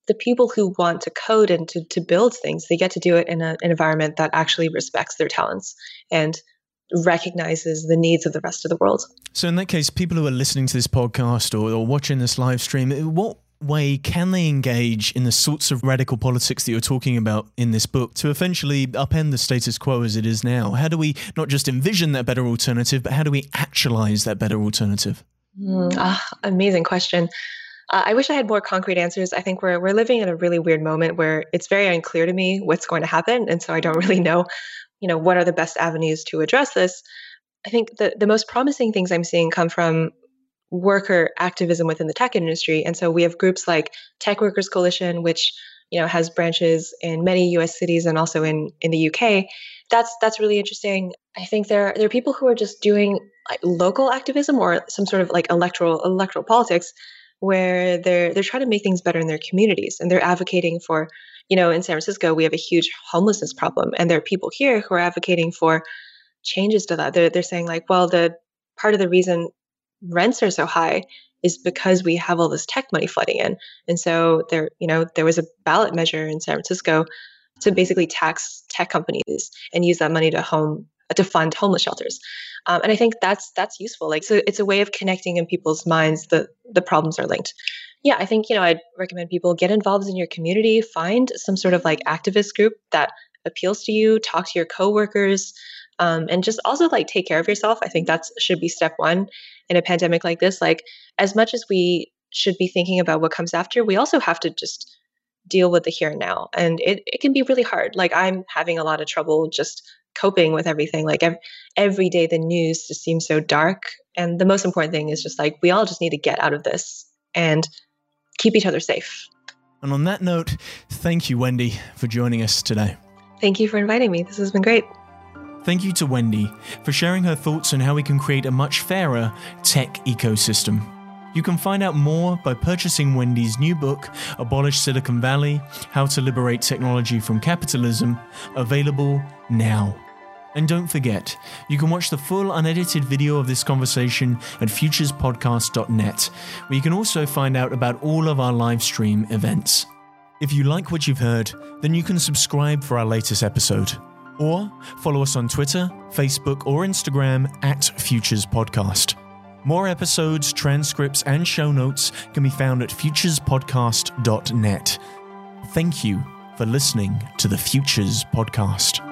the people who want to code and to, to build things, they get to do it in a, an environment that actually respects their talents and recognizes the needs of the rest of the world. So, in that case, people who are listening to this podcast or, or watching this live stream, what way can they engage in the sorts of radical politics that you're talking about in this book to eventually upend the status quo as it is now? How do we not just envision that better alternative, but how do we actualize that better alternative? Mm, ah, amazing question. Uh, I wish I had more concrete answers. I think we're we're living in a really weird moment where it's very unclear to me what's going to happen, and so I don't really know you know, what are the best avenues to address this? I think the, the most promising things I'm seeing come from worker activism within the tech industry. And so we have groups like Tech Workers Coalition, which you know has branches in many US cities and also in in the UK. That's that's really interesting. I think there there are people who are just doing local activism or some sort of like electoral electoral politics where they're they're trying to make things better in their communities and they're advocating for you know, in San Francisco, we have a huge homelessness problem, and there are people here who are advocating for changes to that. They're, they're saying, like, well, the part of the reason rents are so high is because we have all this tech money flooding in. And so there, you know, there was a ballot measure in San Francisco to basically tax tech companies and use that money to home to fund homeless shelters. Um, and I think that's that's useful. Like, so it's a way of connecting in people's minds that the problems are linked yeah, I think, you know, I'd recommend people get involved in your community, find some sort of like activist group that appeals to you, talk to your coworkers, um, and just also like take care of yourself. I think that should be step one in a pandemic like this. Like, as much as we should be thinking about what comes after, we also have to just deal with the here and now. And it, it can be really hard. Like, I'm having a lot of trouble just coping with everything. Like, every, every day the news just seems so dark. And the most important thing is just like, we all just need to get out of this and keep each other safe. And on that note, thank you, Wendy, for joining us today. Thank you for inviting me. This has been great. Thank you to Wendy for sharing her thoughts on how we can create a much fairer tech ecosystem. You can find out more by purchasing Wendy's new book, Abolish Silicon Valley How to Liberate Technology from Capitalism, available now. And don't forget, you can watch the full unedited video of this conversation at futurespodcast.net, where you can also find out about all of our live stream events. If you like what you've heard, then you can subscribe for our latest episode. Or follow us on Twitter, Facebook, or Instagram at Futures Podcast. More episodes, transcripts, and show notes can be found at futurespodcast.net. Thank you for listening to the Futures Podcast.